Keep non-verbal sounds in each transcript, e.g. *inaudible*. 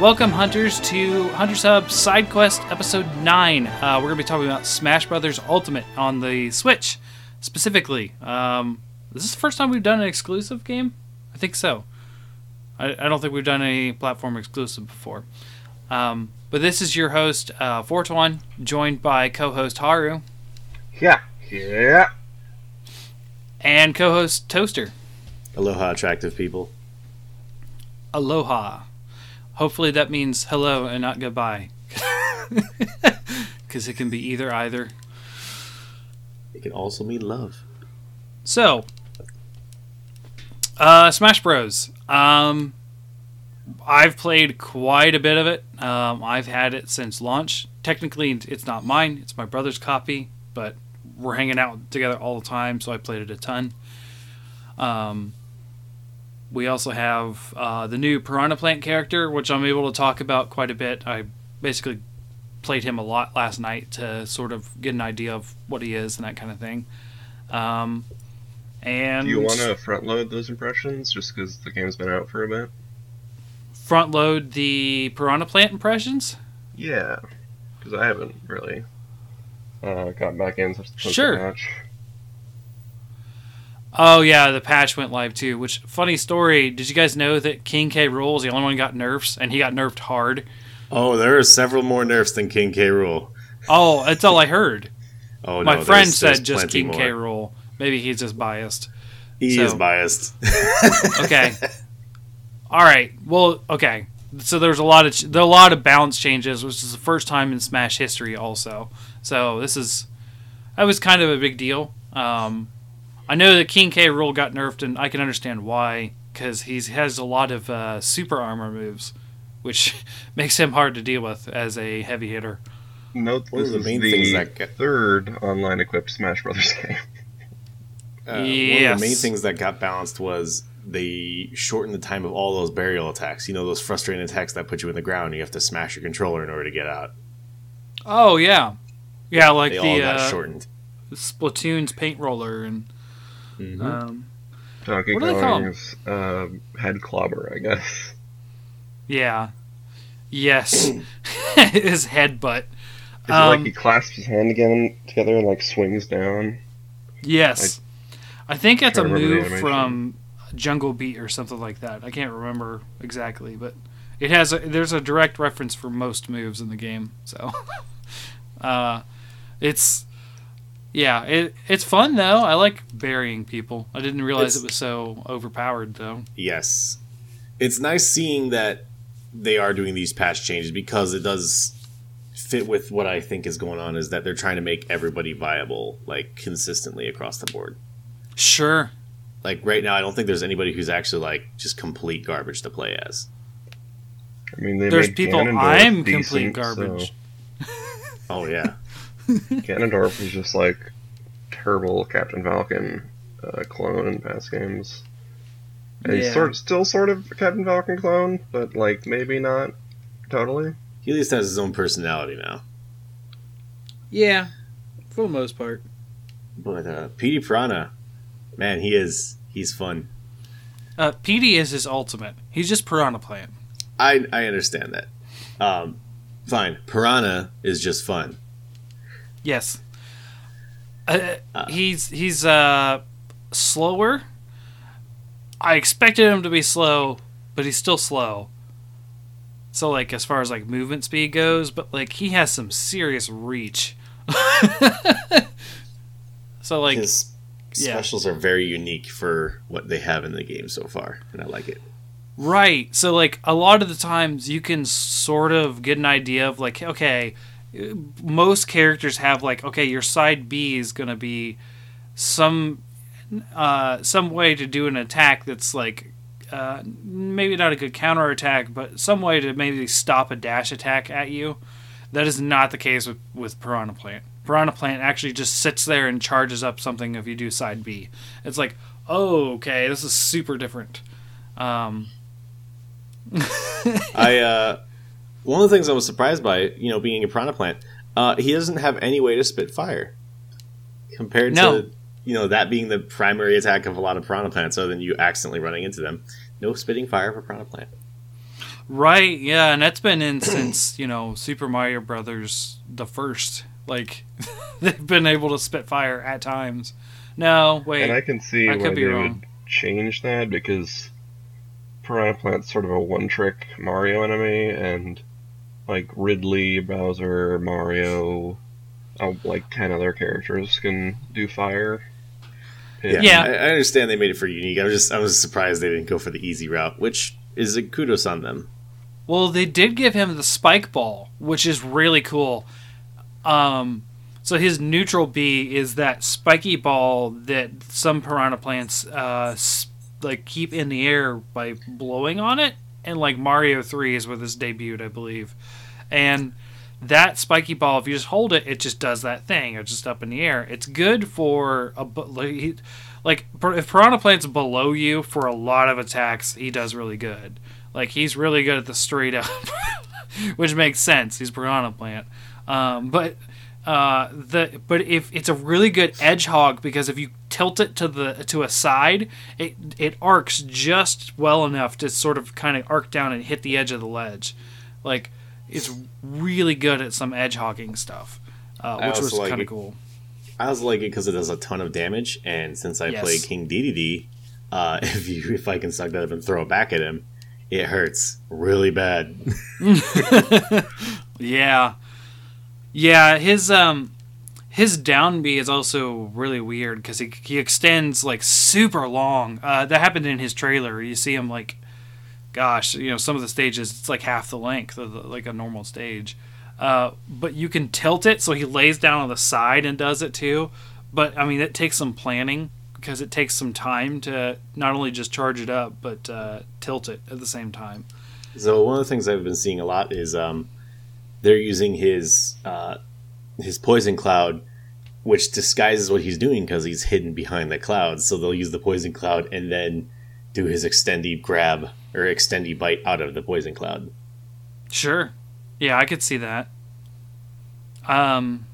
Welcome, hunters, to Hunter's Hub Side Quest Episode 9. Uh, we're going to be talking about Smash Brothers Ultimate on the Switch, specifically. Um, this is the first time we've done an exclusive game? I think so. I, I don't think we've done any platform exclusive before. Um, but this is your host, uh, Fortuan, joined by co host Haru Yeah, yeah. and co host Toaster. Aloha, attractive people. Aloha. Hopefully that means hello and not goodbye. *laughs* Because it can be either either. It can also mean love. So, uh, Smash Bros. Um, I've played quite a bit of it. Um, I've had it since launch. Technically, it's not mine; it's my brother's copy. But we're hanging out together all the time, so I played it a ton. Um, we also have uh, the new Piranha Plant character, which I'm able to talk about quite a bit. I basically played him a lot last night to sort of get an idea of what he is and that kind of thing. Um, and Do you want to front load those impressions just because the game's been out for a bit? front load the Piranha Plant impressions? Yeah, because I haven't really uh, gotten back in since Sure. the patch. Oh yeah, the patch went live too. Which funny story? Did you guys know that King K. Rool is the only one who got nerfs, and he got nerfed hard? Oh, there are several more nerfs than King K. Rool. Oh, that's all I heard. Oh, My no, friend there's- said there's just King K. more. Rool. Maybe he's just biased. He So- is biased. *laughs* Okay. *laughs* all right. Well, okay. So there's a lot of ch- there are a lot of balance changes, which is the first time in Smash history, also. So this is that was kind of a big deal. Um, I know that King K. Rool got nerfed, and I can understand why because he has a lot of uh, super armor moves, which *laughs* makes him hard to deal with as a heavy hitter. Note One this of the is main the things that get- third online equipped Smash Brothers *laughs* game. Uh, One of the main things that got balanced was they shortened the time of all those burial attacks. You know, those frustrating attacks that put you in the ground. and You have to smash your controller in order to get out. Oh yeah, yeah, like they all the got uh, shortened. Splatoon's paint roller and Mhm. um, Donkey What do they call 'em? Kong's uh, head clobber, I guess. yeah, yes, *laughs* his headbutt. Is it Um, like he clasps his hand again together and like swings down? Yes. I think that's a trying to remember the move from Jungle Beat or something like that. I can't remember exactly, but it has a, there's a direct reference for most moves in the game. So *laughs* uh it's yeah, it it's fun though. I like burying people. I didn't realize It's- it was so overpowered though. Yes. It's nice seeing that they are doing these patch changes because it does fit with what I think is going on is that they're trying to make everybody viable like consistently across the board. Sure. Like right now I don't think there's anybody who's actually like just complete garbage to play as. I mean, they There's people Ganondorf I'm decent, complete garbage. Oh yeah. So *laughs* Ganondorf was just like terrible Captain Falcon uh, clone in past games. And Yeah. He's sort still sort of a Captain Falcon clone, but like maybe not totally. He at least has his own personality now. Yeah. For the most part. But uh Petey Piranha, man, he is he's fun. Uh Petey is his ultimate. He's just Piranha Plant. I I understand that. Um fine. Piranha is just fun. Yes. Uh, Uh. he's he's uh slower. I expected him to be slow, but he's still slow. So like as far as like movement speed goes, but like he has some serious reach. *laughs* so like His yeah. specials are very unique for what they have in the game so far, and I like it. Right. So like a lot of the times you can sort of get an idea of like okay, most characters have like okay, your side B is going to be some uh some way to do an attack that's like uh maybe not a good counter attack, but some way to maybe stop a dash attack at you. That is not the case with with Piranha Plant. Piranha Plant actually just sits there and charges up something if you do side B. It's like, oh, okay, this is super different. Um, *laughs* I uh, one of the things I was surprised by, you know, being a piranha plant, uh, he doesn't have any way to spit fire compared No. to you know that being the primary attack of a lot of piranha plants, other than you accidentally running into them. No spitting fire for piranha plant. Right, yeah, and that's been in since, you know, Super Mario Brothers the first. Like *laughs* they've been able to spit fire at times. No, wait. And I can see I why could be they wrong. would change that because Piranha Plant's sort of a one-trick Mario enemy, and like Ridley, Bowser, Mario, uh, like ten other characters can do fire. Yeah, Yeah. I, I understand they made it for unique. I was just I was surprised they didn't go for the easy route, which is a kudos on them. Well, they did give him the spike ball, which is really cool. Um, so his neutral B is that spiky ball that some piranha plants uh, like keep in the air by blowing on it, and like Mario Three is where this debuted, I believe. And that spiky ball, if you just hold it, it just does that thing. It's just up in the air. It's good for a like, if piranha plant's below you for a lot of attacks, he does really good. Like he's really good at the straight up, *laughs* which makes sense. He's piranha plant, um, but uh, the but if it's a really good edge hog because if you tilt it to the to a side, it it arcs just well enough to sort of kind of arc down and hit the edge of the ledge. Like it's really good at some edge hogging stuff, uh, which was like kind of cool. I also like it because it does a ton of damage, and since I Yes. play King Dedede, uh, *laughs* if you if I can suck that up and throw it back at him, it hurts really bad. *laughs* Yeah, yeah. His um, his down B is also really weird because he he extends like super long. Uh, that happened in his trailer. You see him like, gosh, you know, some of the stages it's like half the length of the, like a normal stage. Uh, but you can tilt it so he lays down on the side and does it too. But I mean, it takes some planning because it takes some time to not only just charge it up but uh, tilt it at the same time. So one of the things I've been seeing a lot is um, they're using his uh, his poison cloud, which disguises what he's doing because he's hidden behind the clouds. So they'll use the poison cloud and then do his extendy grab or extendy bite out of the poison cloud. Sure. Yeah, I could see that. Um,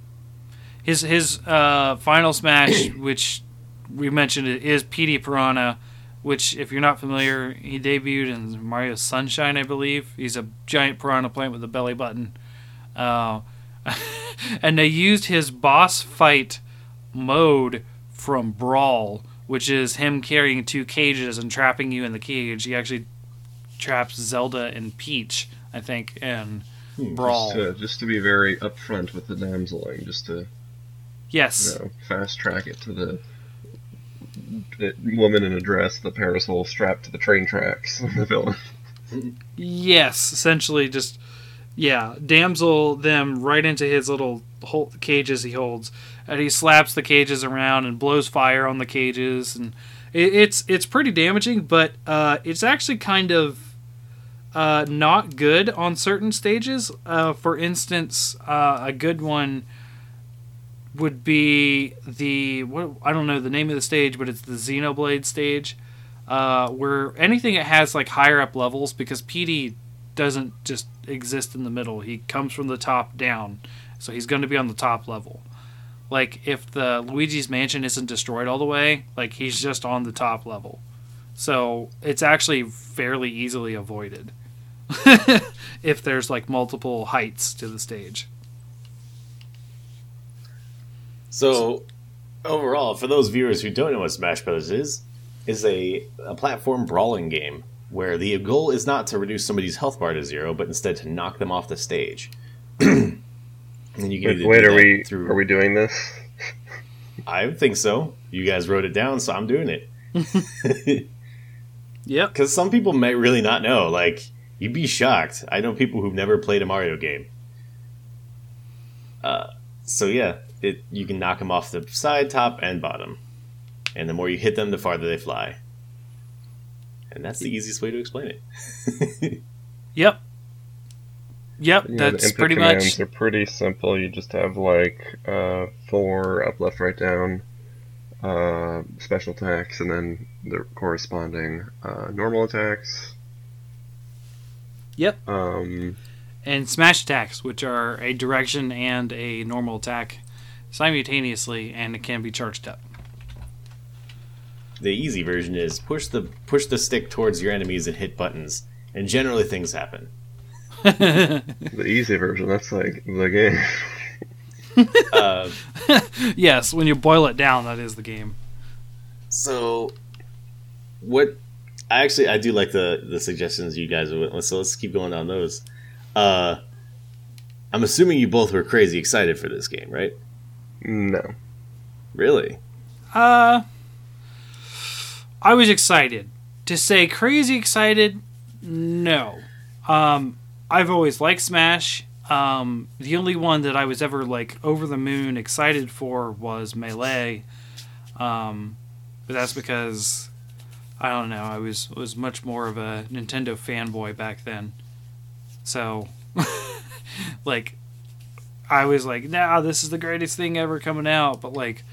his his uh, final smash, *clears throat* which we mentioned, it is Petey Piranha, which if you're not familiar, he debuted in Mario Sunshine, I believe. He's a giant piranha plant with a belly button. Uh, *laughs* and they used his boss fight mode from Brawl, which is him carrying two cages and trapping you in the cage. He actually traps Zelda and Peach, I think, and hmm, Brawl. Just to, just to be very upfront with the damseling, just to Yes. you know, fast track it to the, woman in a dress, the parasol strapped to the train tracks, the villain. Yes, essentially just yeah, damsel them right into his little cages he holds, and he slaps the cages around and blows fire on the cages, and it, it's it's pretty damaging, but uh, it's actually kind of uh, not good on certain stages. Uh, for instance, uh, a good one would be the what I don't know the name of the stage, but it's the Xenoblade stage uh, where anything that has like higher up levels because Petey doesn't just exist in the middle. He comes from the top down, so he's going to be on the top level. Like if the Luigi's Mansion isn't destroyed all the way, like he's just on the top level. So it's actually fairly easily avoided *laughs* if there's like multiple heights to the stage. So overall, for those viewers who don't know what Smash Brothers is, is a, a platform brawling game where the goal is not to reduce somebody's health bar to zero, but instead to knock them off the stage. *clears throat* and you can Wait, wait are we through. are we doing this? I think so. You guys wrote it down, so I'm doing it. *laughs* Yep. Because some people might really not know. Like, you'd be shocked. I know people who've never played a Mario game. Uh, so yeah, it you can knock them off the side, top, and bottom, and the more you hit them, the farther they fly. And that's the easiest way to explain it. *laughs* Yep. Yep. Yeah, the that's input pretty commands much. are pretty simple. You just have like uh, four up, left, right, down uh, special attacks, and then the corresponding uh, normal attacks. Yep. Um, and smash attacks, which are a direction and a normal attack simultaneously, and it can be charged up. The easy version is push the push the stick towards your enemies and hit buttons, and generally things happen. The easy version, that's like the game. Uh, *laughs* yes, when you boil it down, that is the game. so, what? I actually I do like the the suggestions you guys went with, so let's keep going down those. Uh, I'm assuming you both were crazy excited for this game, right? No. Really? Uh, I was excited. To say crazy excited, no. Um, I've always liked Smash. Um, the only one that I was ever like over the moon excited for was Melee. Um, but that's because I don't know. I was was much more of a Nintendo fanboy back then. So, *laughs* like, I was like, "Nah, this is the greatest thing ever coming out." But like,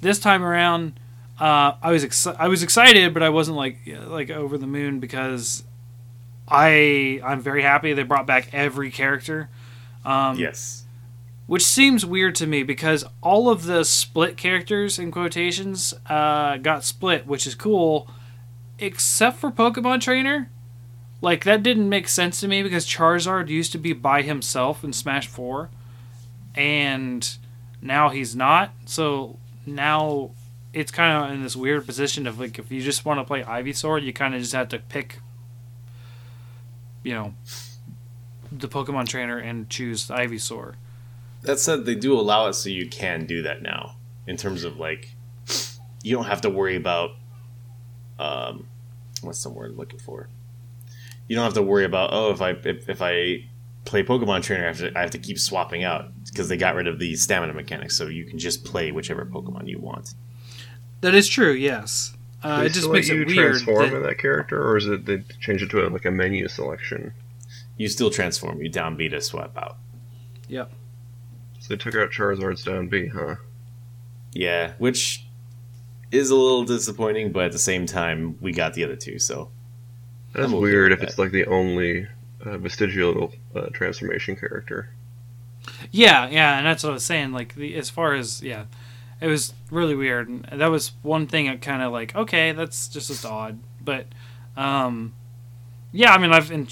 this time around, uh, I was I was excited, but I wasn't like like over the moon because I I'm very happy they brought back every character. Um, yes. which seems weird to me because all of the split characters in quotations uh, got split, which is cool, except for Pokemon Trainer. Like that didn't make sense to me because Charizard used to be by himself in Smash Four, and now he's not. So now it's kind of in this weird position of like if you just want to play Ivysaur, you kind of just have to pick, you know, the Pokemon Trainer and choose Ivysaur. That said, they do allow it so you can do that now. In terms of like, you don't have to worry about, um, what's the word I'm looking for? You don't have to worry about oh if I if, if I play Pokemon Trainer, I have to I have to keep swapping out because they got rid of the stamina mechanics, so you can just play whichever Pokemon you want. That is true. Yes, uh, it just makes you it weird. transform that- in that character, or is it they change it to a, like a menu selection? You still transform. You down B to swap out. Yep. So they took out Charizard's down B, huh? Yeah, which is a little disappointing, but at the same time, we got the other two, so That's okay weird with if it's like the only uh, vestigial uh, transformation character. Yeah, yeah, and that's what I was saying. Like the, as far as yeah, it was really weird. And that was one thing that kind of like okay, that's just just odd. But um, yeah, I mean I've en-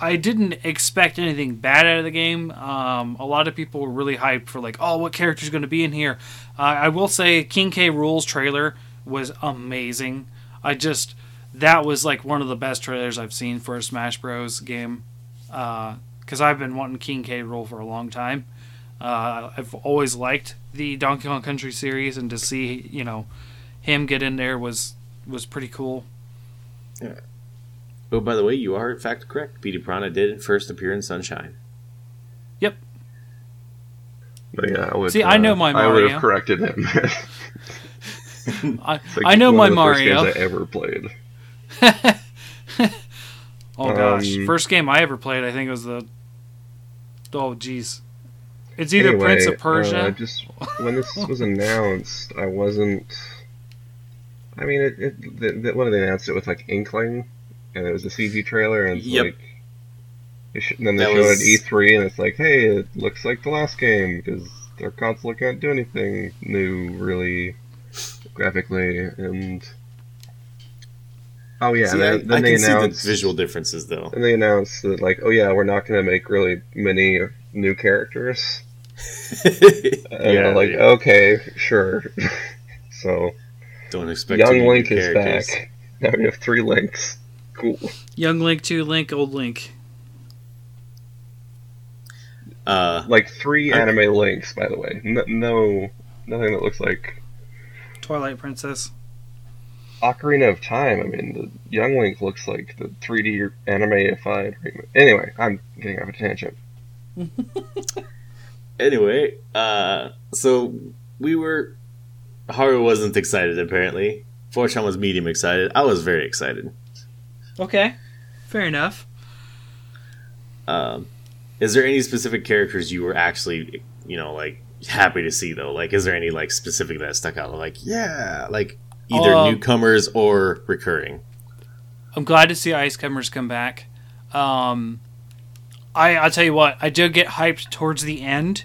I didn't expect anything bad out of the game. Um, a lot of people were really hyped for like, oh, what character's going to be in here. Uh, I will say King K Rool's trailer was amazing. I just that was like one of the best trailers I've seen for a Smash Bros. game. uh Because I've been wanting King K. Rool for a long time. Uh, I've always liked the Donkey Kong Country series, and to see you know him get in there was was pretty cool. Yeah. Oh, by the way, you are in fact correct. Petey Piranha did first appear in Sunshine. Yep. But yeah, I would. See, I know my Mario. I would have corrected him. *laughs* I, like I know one my of the Mario. First games I ever played. *laughs* Oh gosh, Um, first game I ever played, I think it was the. Oh jeez, it's either Anyway, Prince of Persia. Uh, Persia. just when this was announced, I wasn't. I mean, it, it the, the, when they announced it with like Inkling, and it was a CG trailer, and it's Yep. like. They sh- then they That showed was- it at E3, and it's like, hey, it looks like the last game because their console can't do anything new, really, graphically, and. Oh yeah, See, then, I, then I they can see announced. the visual differences, though. And they announced that, like, oh yeah, we're not going to make really many new characters. And yeah, I'm like, they okay, sure. *laughs* so, don't expect Young many Link is characters. back. Now we have three Links. Cool. Young Link, two Link, old Link. Uh, Like three I- anime Links, by the way. No, no, nothing that looks like Twilight Princess. Ocarina of Time. I mean, the Young Link looks like the 3D animeified. remake. Anyway, I'm getting off a tangent. *laughs* anyway, uh, so we were. Haru wasn't excited, apparently. Fortune was medium excited. I was very excited. Okay, fair enough. Um, is there any specific characters you were actually, you know, like happy to see though? Like, is there any like specific that stuck out? Like, yeah, like either Um, newcomers or recurring. I'm glad to see Ice Climbers come back. Um, I I'll tell you what, I did get hyped towards the end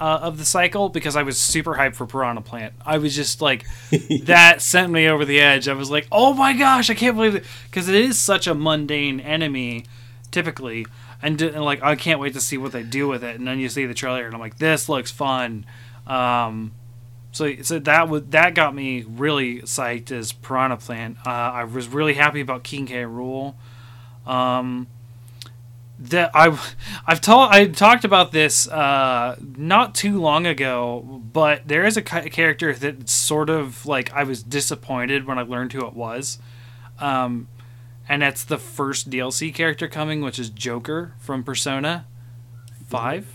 uh, of the cycle because I was super hyped for Piranha Plant. I was just like, *laughs* that sent me over the edge. I was like, oh my gosh, I can't believe it. Because it is such a mundane enemy, typically. And, and, like, I can't wait to see what they do with it. And then you see the trailer, and I'm like, this looks fun. Um, so, so that was that got me really psyched as Piranha Plant. Uh, I was really happy about King K. Rool. Um, that I I've told I talked about this uh, not too long ago, but there is a character that sort of like I was disappointed when I learned who it was, um, and that's the first DLC character coming, which is Joker from Persona Five.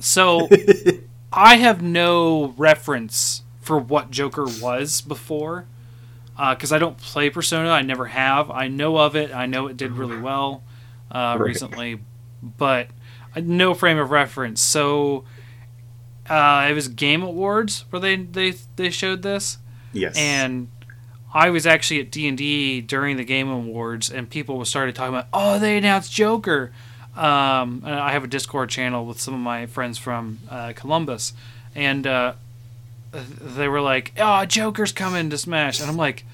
So *laughs* I have no reference for what Joker was before because uh, I don't play Persona. I never have. I know of it. I know it did really well uh, right. recently, but no frame of reference. So uh, it was Game Awards where they they they showed this. Yes. And I was actually at D and D during the Game Awards, and people started talking about, oh, they announced Joker. Um, and I have a Discord channel with some of my friends from uh, Columbus, and uh, they were like, "Oh, Joker's coming to Smash," and I'm like,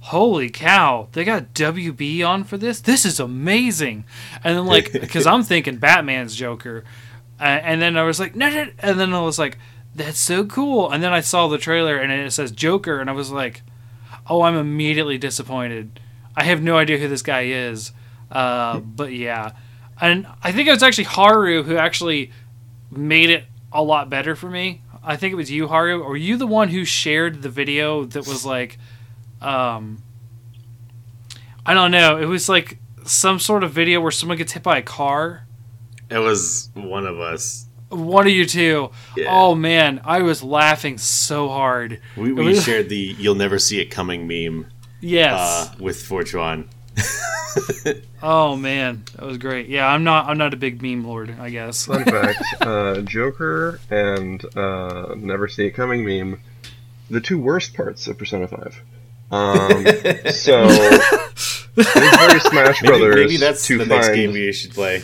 "Holy cow! They got WB on for this. This is amazing!" And then like, *laughs* because I'm thinking Batman's Joker, uh, and then I was like, "No, no," and then I was like, "That's so cool!" And then I saw the trailer and it says Joker, and I was like, "Oh, I'm immediately disappointed. I have no idea who this guy is." Uh, *laughs* but yeah, and I think it was actually Haru who actually made it a lot better for me. I think it was you, Haru. Or were you the one who shared the video that was like, um, I don't know. It was like some sort of video where someone gets hit by a car. It was one of us. One of you two. Yeah. Oh man, I was laughing so hard. We, we shared the "You'll never see it coming" meme. Yes. Uh, with Fortran. *laughs* oh man, that was great. Yeah, I'm not I'm not a big meme lord, I guess. Fun *laughs* fact: uh, Joker and uh, Never See It Coming meme, the two worst parts of Persona Five. Um, *laughs* so it's very Smash Brothers. Maybe, maybe that's to the find, next game we should play.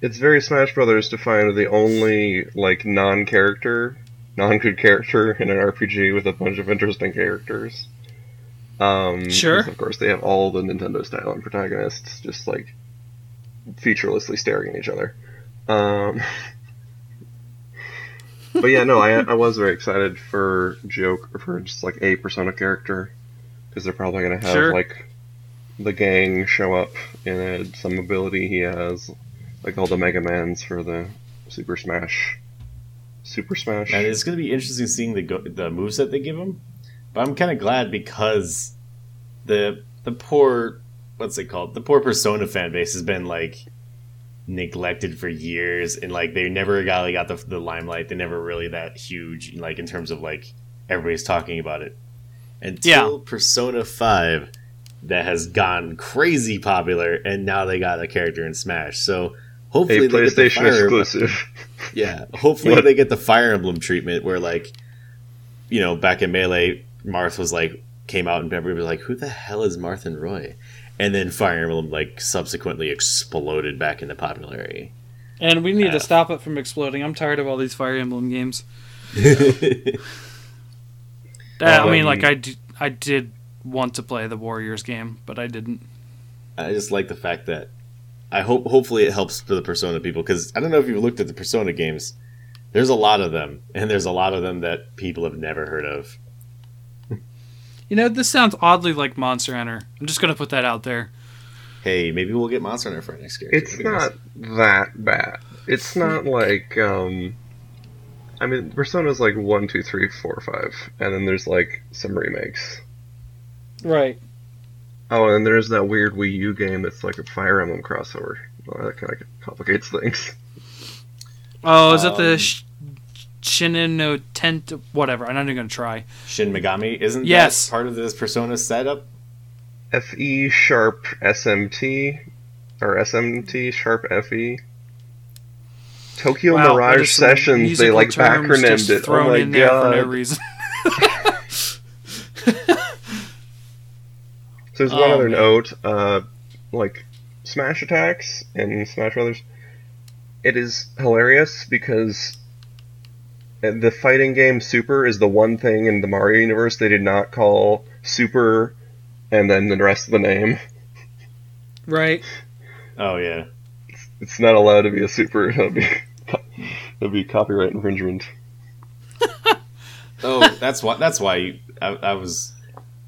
it's very Smash Brothers to find the only like non-character, non-good character in an RPG with a bunch of interesting characters. Um, sure. Of course, they have all the Nintendo style and protagonists just like featurelessly staring at each other. Um, *laughs* but yeah, no, I, I was very excited for Joke for just like a Persona character because they're probably gonna have sure. like the gang show up in a, some ability he has, like all the Mega Mans for the Super Smash. Super Smash. And it's going to be interesting seeing the go- the moves that they give him but I'm kind of glad because the the poor what's it called? The poor Persona fan base has been like neglected for years, and like they never got like, got the, the limelight. They never really that huge, like in terms of like everybody's talking about it until yeah. Persona Five that has gone crazy popular, and now they got a character in Smash. So hopefully, a they PlayStation get the Fire exclusive. yeah, hopefully *laughs* they get the Fire Emblem treatment where like you know back in Melee Marth was like came out and everybody was like, "Who the hell is Marth and Roy?" And then Fire Emblem like subsequently exploded back into popularity. And we need uh, to stop it from exploding. I'm tired of all these Fire Emblem games. *laughs* I mean, like I, d- I did want to play the Warriors game, but I didn't. I just like the fact that I hope hopefully it helps for the Persona people because I don't know if you've looked at the Persona games. There's a lot of them, and there's a lot of them that people have never heard of. You know, this sounds oddly like Monster Hunter. I'm just gonna put that out there. Hey, maybe we'll get Monster Hunter for our next character. It's not that bad. It's not like um I mean Persona's like one, two, three, four, five, and then there's like some remakes. Right. Oh, and there's that weird Wii U game that's like a Fire Emblem crossover. Well, that kind of complicates things. Oh, is um, it the sh- Shinin no Tent, whatever. I'm not even gonna try. Shin Megami isn't yes. that part of this Persona setup? Fe sharp SMT or SMT sharp Fe. Tokyo wow, Mirage Sessions. They like backronymed it. Thrown oh my in there god. for no reason. *laughs* so there's oh, one other man. note. Uh, like Smash attacks and Smash Brothers it is hilarious because the fighting game Super is the one thing in the Mario universe they did not call Super and then the rest of the name. Right. *laughs* Oh yeah. It's not allowed to be a Super. *laughs* That'd be that'd be copyright infringement. Oh, that's why. That's why you, I, I was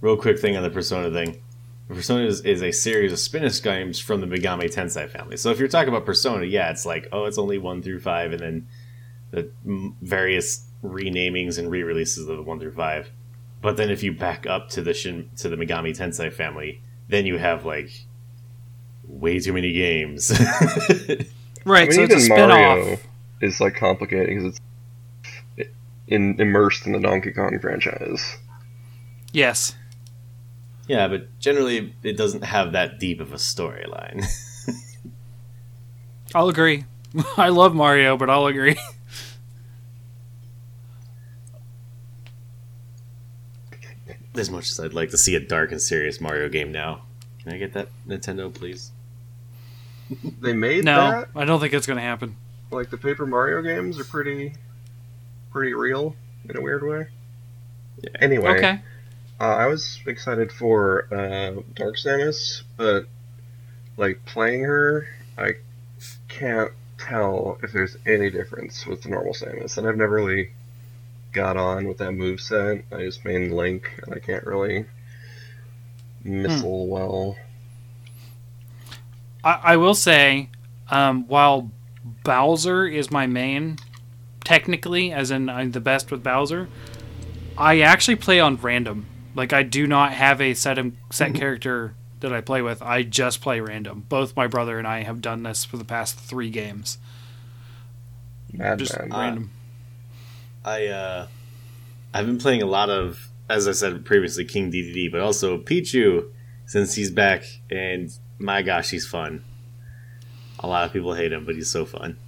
real quick thing on the Persona thing. Persona is, is a series of spin-off games from the Megami Tensei family. So if you're talking about Persona, yeah, it's like oh, it's only one through five, and then the various renamings and re-releases of the one through five. But then if you back up to the Shin, to the Megami Tensei family, then you have like way too many games. *laughs* Right. I mean, so it's a even spin Mario off. is like complicated because it's in, immersed in the Donkey Kong franchise. Yes. yeah, but generally it doesn't have that deep of a storyline. *laughs* I'll agree. *laughs* I love Mario, but I'll agree. As much as I'd like to see a dark and serious Mario game now. Can I get that Nintendo, please? *laughs* They made No, that I don't think it's going to happen. like the Paper Mario games are pretty, pretty real in a weird way. Yeah. Anyway, Okay. uh, I was excited for uh, Dark Samus, but like playing her, I can't tell if there's any difference with the normal Samus, and I've never really got on with that move set. I just main Link, and I can't really missile well. I, I will say, um, while Bowser is my main, technically, as in I'm the best with Bowser, I actually play on random. Like I do not have a set set character that I play with. I just play random. Both my brother and I have done this for the past three games. Madman. Just Uh, random. I uh, I've been playing a lot of, as I said previously, King Dedede, but also Pichu since he's back, and my gosh, he's fun. A lot of people hate him, but he's so fun.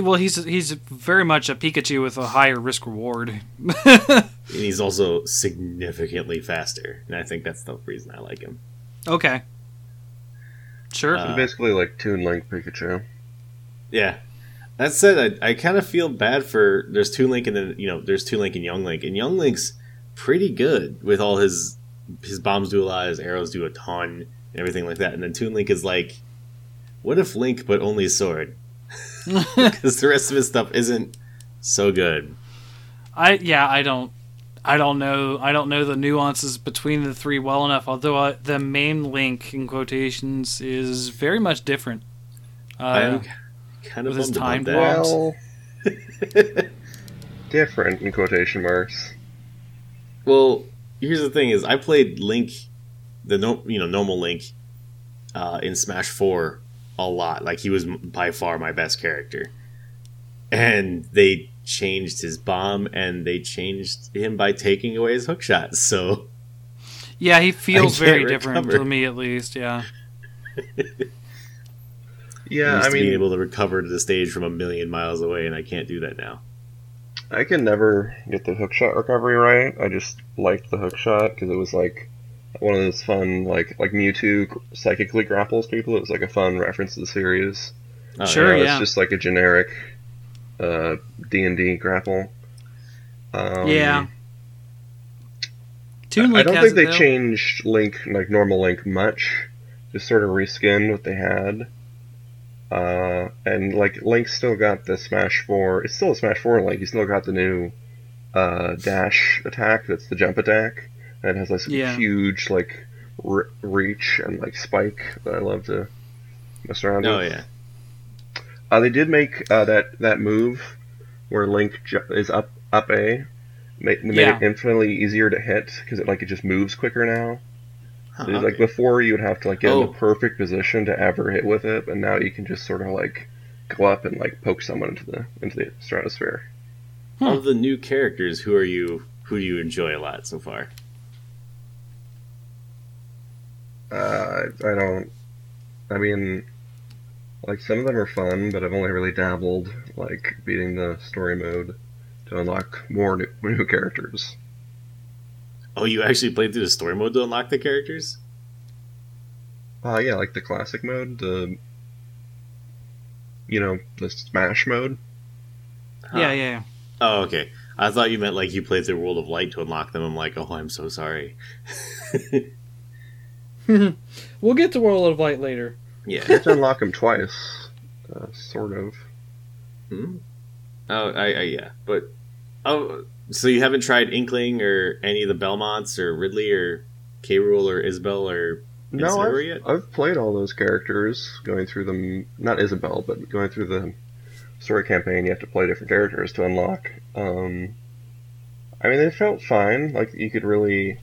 Well, he's he's very much a Pikachu with a higher risk reward. *laughs* And he's also significantly faster, and I think that's the reason I like him. okay. Sure. Uh, Basically, like Toon Link Pikachu. Yeah. That said, I, I kind of feel bad for there's Toon Link and then you know there's Toon Link and Young Link, and Young Link's pretty good with all his his bombs do a lot, his arrows do a ton, and everything like that. And then Toon Link is like, what if Link but only sword? *laughs* Because the rest of his stuff isn't so good. I yeah, I don't I don't know I don't know the nuances between the three well enough. Although uh, the main link in quotations is very much different. Uh, I'm kind of with his time about that. bomb. Well, different in quotation marks. Well, here's the thing: is I played Link, the no, you know normal Link, uh, in Smash Four a lot. Like he was by far my best character, and they changed his bomb and they changed him by taking away his hookshot. So yeah, he feels I can't very *laughs* different to me at least. Yeah. *laughs* Yeah, I used I to be mean, able to recover to the stage from a million miles away, and I can't do that now. I can never get the hookshot recovery right. I just liked the hookshot because it was like one of those fun, like like Mewtwo psychically grapples people. It was like a fun reference to the series. Oh, Sure. You know, yeah. It's just like a generic uh, D and D grapple. Um, yeah. Toon I don't has think it, they though. changed Link, like normal Link, much. Just sort of reskinned what they had. Uh, and like Link still got the Smash Four. It's still a Smash Four Link. He still got the new uh, dash attack. That's the jump attack. And it has this Yeah. huge like re- reach and like spike that I love to mess around Oh with. Oh yeah, Uh, they did make uh, that that move where Link ju- is up up A. Made, made Yeah. it infinitely easier to hit because it like it just moves quicker now. Huh, okay. Like before, you would have to like get in Oh. the perfect position to ever hit with it, but now you can just sort of like go up and like poke someone into the into the stratosphere. of the new characters, who are you? Who do you enjoy a lot so far? Uh, I, I don't. I mean, like some of them are fun, but I've only really dabbled like beating the story mode to unlock more new, new characters. Oh, you actually played through the story mode to unlock the characters? Uh, yeah, like the classic mode, the you know, the Smash mode. Huh. Yeah, yeah, yeah. Oh, okay. I thought you meant like you played through World of Light to unlock them. I'm like, oh, I'm so sorry. *laughs* we'll get to World of Light later. Yeah. You have to unlock them twice, uh, sort of. Hmm? Oh, I, I yeah, but oh, so you haven't tried Inkling or any of the Belmonts or Ridley or K. Rool or Isabel or No, I've, yet? I've played all those characters, going through them. Not Isabel, but going through the story campaign. You have to play different characters to unlock. Um, I mean, they felt fine. Like you could really,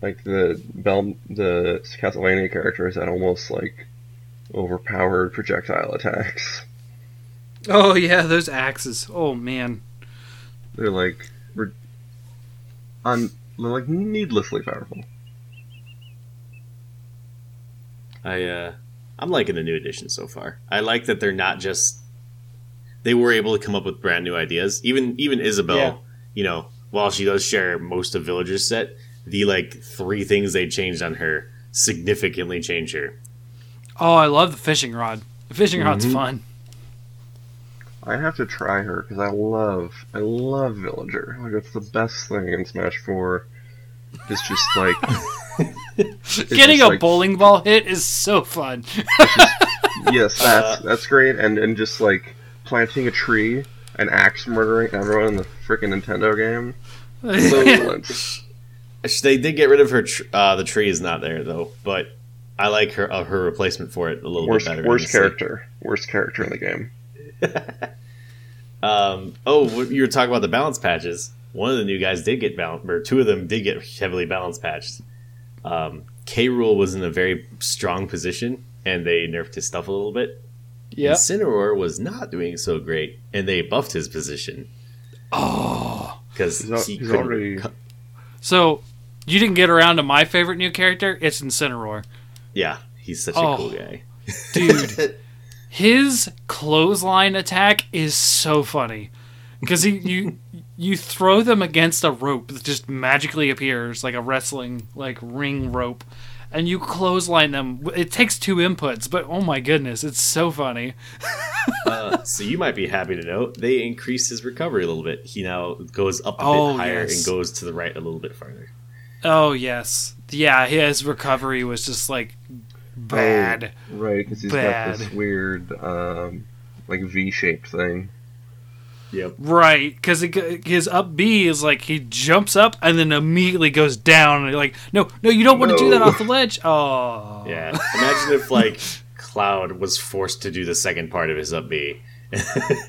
like the Bel, the Castlevania characters had almost like overpowered projectile attacks. Oh yeah, those axes. Oh man. They're like, re- un, like needlessly powerful. I uh, I'm liking the new edition so far. I like that they're not just they were able to come up with brand new ideas. Even even Isabel, Yeah. you know, while she does share most of Villager's set, the like three things they changed on her significantly change her. Oh, I love the fishing rod. The fishing rod's Mhm. fun. I have to try her because I love, I love Villager. Like it's the best thing in Smash Four. It's just like *laughs* Getting just a like- bowling ball hit is so fun. *laughs* yes, that's Uh, that's great, and and just like planting a tree and axe murdering everyone in the freaking Nintendo game. So violent. *laughs* They did get rid of her. Tr- uh, the tree is not there though, but I like her uh, her replacement for it a little Worst bit better. worst honestly. character, worst character in the game. *laughs* Um, oh, you were talking about the balance patches. One of the new guys did get balance, or two of them did get heavily balance patched. Um, K. Rool was in a very strong position, and they nerfed his stuff a little bit. Yeah, Incineroar was not doing so great, and they buffed his position Oh. because He's, he he's couldn't. already co- So, you didn't get around to my favorite new character? It's Incineroar. yeah, he's such Oh. a cool guy. Dude, *laughs* his clothesline attack is so funny. Because you you throw them against a rope that just magically appears like a wrestling like ring rope, and you clothesline them. It takes two inputs, but oh my goodness, it's so funny. *laughs* uh, so you might be happy to know they increased his recovery a little bit. He now goes up a Oh, bit higher yes. and goes to the right a little bit farther. Oh yes, yeah, his recovery was just like bad. right because he's Bad. got this weird um, like V-shaped thing. Yep. Right, because his up B is like he jumps up and then immediately goes down. And you're like, no, no, you don't want to do that off the ledge. *laughs* Oh, Yeah. Imagine if like Cloud was forced to do the second part of his up B. *laughs*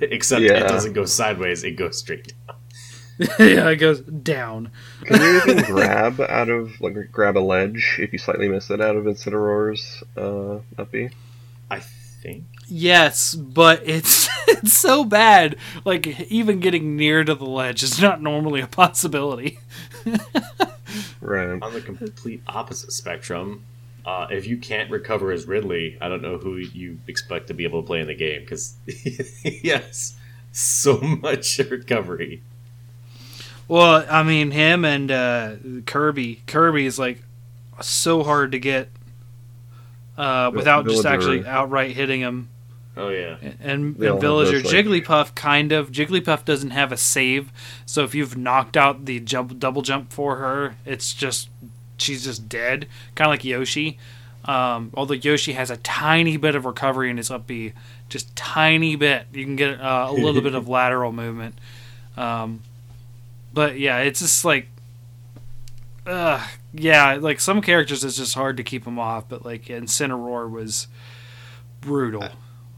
Except it doesn't go sideways, it goes straight. *laughs* yeah, it goes down. Can you even *laughs* grab out of like grab a ledge if you slightly miss it out of Incineroar's uh, up B? I think. Yes, but it's *laughs* it's so bad. Like even getting near to the ledge is not normally a possibility. Right. On the complete opposite spectrum, uh, if you can't recover as Ridley, I don't know who you expect to be able to play in the game because yes, so much recovery. Well, I mean, him and uh, Kirby. Kirby is like so hard to get uh, without just actually outright hitting him. Oh yeah, And, They and Villager, like- Jigglypuff, kind of. Jigglypuff doesn't have a save, so if you've knocked out the jump, double jump for her, it's just she's just dead, kind of like Yoshi. Um, although Yoshi has a tiny bit of recovery in his up B, just tiny bit. You can get uh, a little bit of *laughs* lateral movement. Um, but yeah, it's just like, uh, yeah, like some characters it's just hard to keep them off. But like Incineroar was brutal.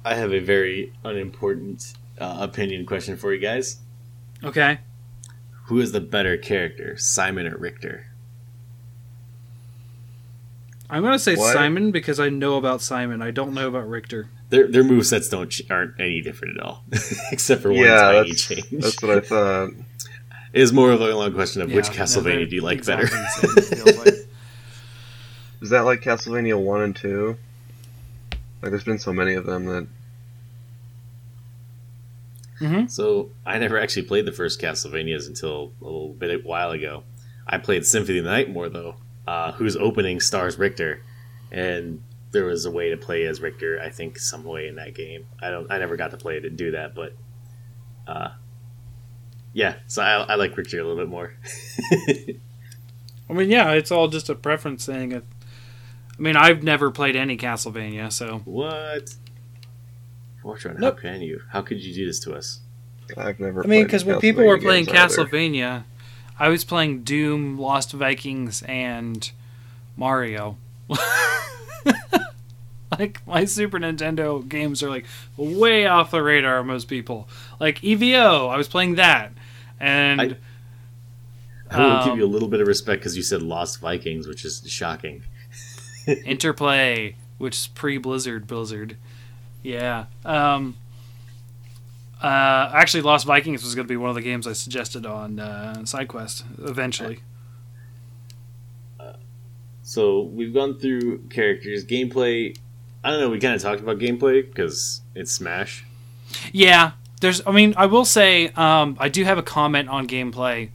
I have a very unimportant uh, opinion question for you guys. Okay. Who is the better character, Simon or Richter? I'm gonna say What? Simon because I know about Simon. I don't know about Richter. Their their movesets don't aren't any different at all, *laughs* except for one Yeah, tiny that's, change. that's what I thought. It is more of a long question of which Castlevania they're do you like exactly better? the same, it feels like. *laughs* Is that like Castlevania one and two? Like, there's been so many of them that So I never actually played the first Castlevanias until a little bit a while ago. I played Symphony of the Night more though, uh, whose opening stars Richter, and there was a way to play as Richter. I think some way in that game. I don't. I never got to play to do that, but uh, yeah. So I, I like Richter a little bit more. *laughs* I mean, yeah, it's all just a preference thing. I mean, I've never played any Castlevania, so what? Fortran, Nope. how can you? How could you do this to us? I've never. I mean, because when people were playing games either. Castlevania, I was playing Doom, Lost Vikings, and Mario. *laughs* like my Super Nintendo games are like way off the radar of most people. Like EVO, I was playing that, and I- I will give Um, you a little bit of respect because you said Lost Vikings, which is shocking. *laughs* Interplay, which is pre Blizzard Blizzard. Yeah. Um, uh, actually, Lost Vikings was going to be one of the games I suggested on uh, SideQuest eventually. So we've gone through characters, gameplay. I don't know. We kind of talked about gameplay because it's Smash. Yeah, there's. I mean, I will say um, I do have a comment on gameplay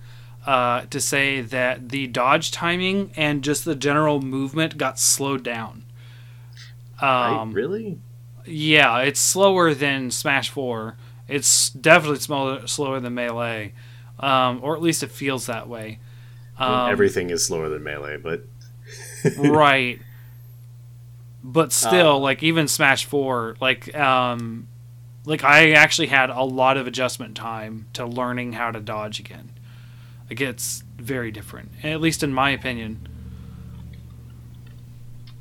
uh, to say that the dodge timing and just the general movement got slowed down. Right? Um, Really? Yeah, it's slower than Smash Four. It's definitely smaller, slower than Melee, um, or at least it feels that way. I mean, Um, everything is slower than melee, but *laughs* right but still Uh, like even smash 4 like um like i actually had a lot of adjustment time to learning how to dodge again like it's very different at least in my opinion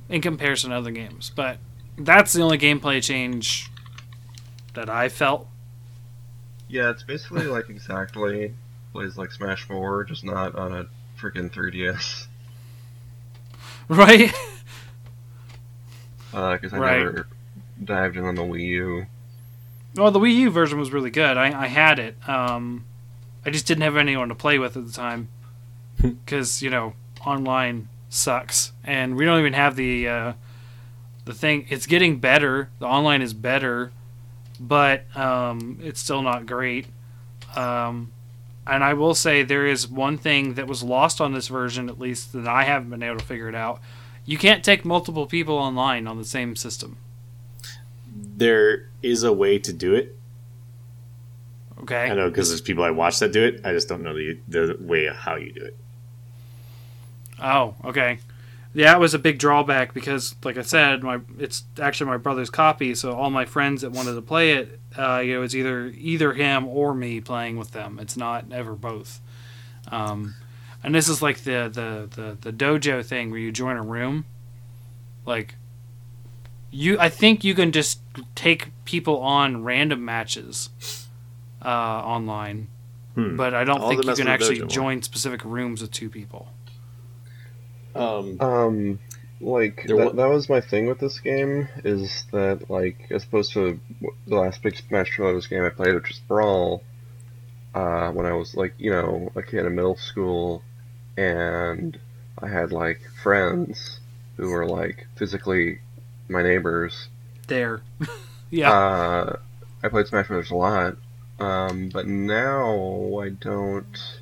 in comparison to other games but that's the only gameplay change that i felt Yeah, it's basically like exactly plays like Smash Four, just not on a freaking 3DS. *laughs* right uh, Because I Right. never dived in on the Wii U. Well, the Wii U version was really good. I, I had it. Um, I just didn't have anyone to play with at the time because you know online sucks, and we don't even have the uh, the thing. It's getting better. The online is better, but um, it's still not great. Um, and I will say there is one thing that was lost on this version, at least that I haven't been able to figure it out. You can't take multiple people online on the same system. There is a way to do it. Okay. I know because there's people I watch that do it. I just don't know the the way of how you do it. Oh, okay. Yeah, it was a big drawback because, like I said, my it's actually my brother's copy. So all my friends that wanted to play it, uh, you know, it's either either him or me playing with them. It's not ever both. Um, and this is like the, the the the dojo thing where you join a room. Like, you, I think you can just take people on random matches uh, online, Hmm. but I don't All think you can actually dojo one. join specific rooms with two people. Um, Um, like that, wa- that was my thing with this game is that like as opposed to the last big Smash Brothers game I played, which was Brawl, uh, when I was like you know a kid in middle school, and I had like friends who were like physically my neighbors. There. *laughs* yeah. Uh, I played Smash Brothers a lot, um, but now I don't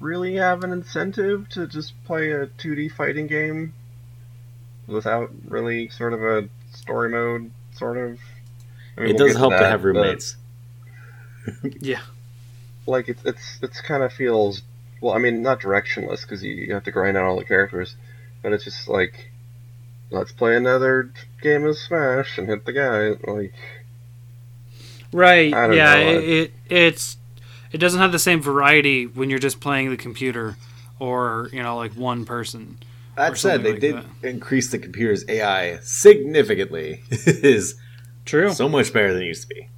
really have an incentive to just play a 2D fighting game without really sort of a story mode, sort of. I mean, it we'll does help to that, have roommates. *laughs* *laughs* yeah. Like it's it's it's kind of feels well. I mean, not directionless because you, you have to grind out all the characters, but it's just like let's play another game of Smash and hit the guy. Like Right. Yeah. know, It, it it's it doesn't have the same variety when you're just playing the computer or you know like one person. or That said, they like did increase the computer's AI significantly. *laughs* it is True. so much better than it used to be.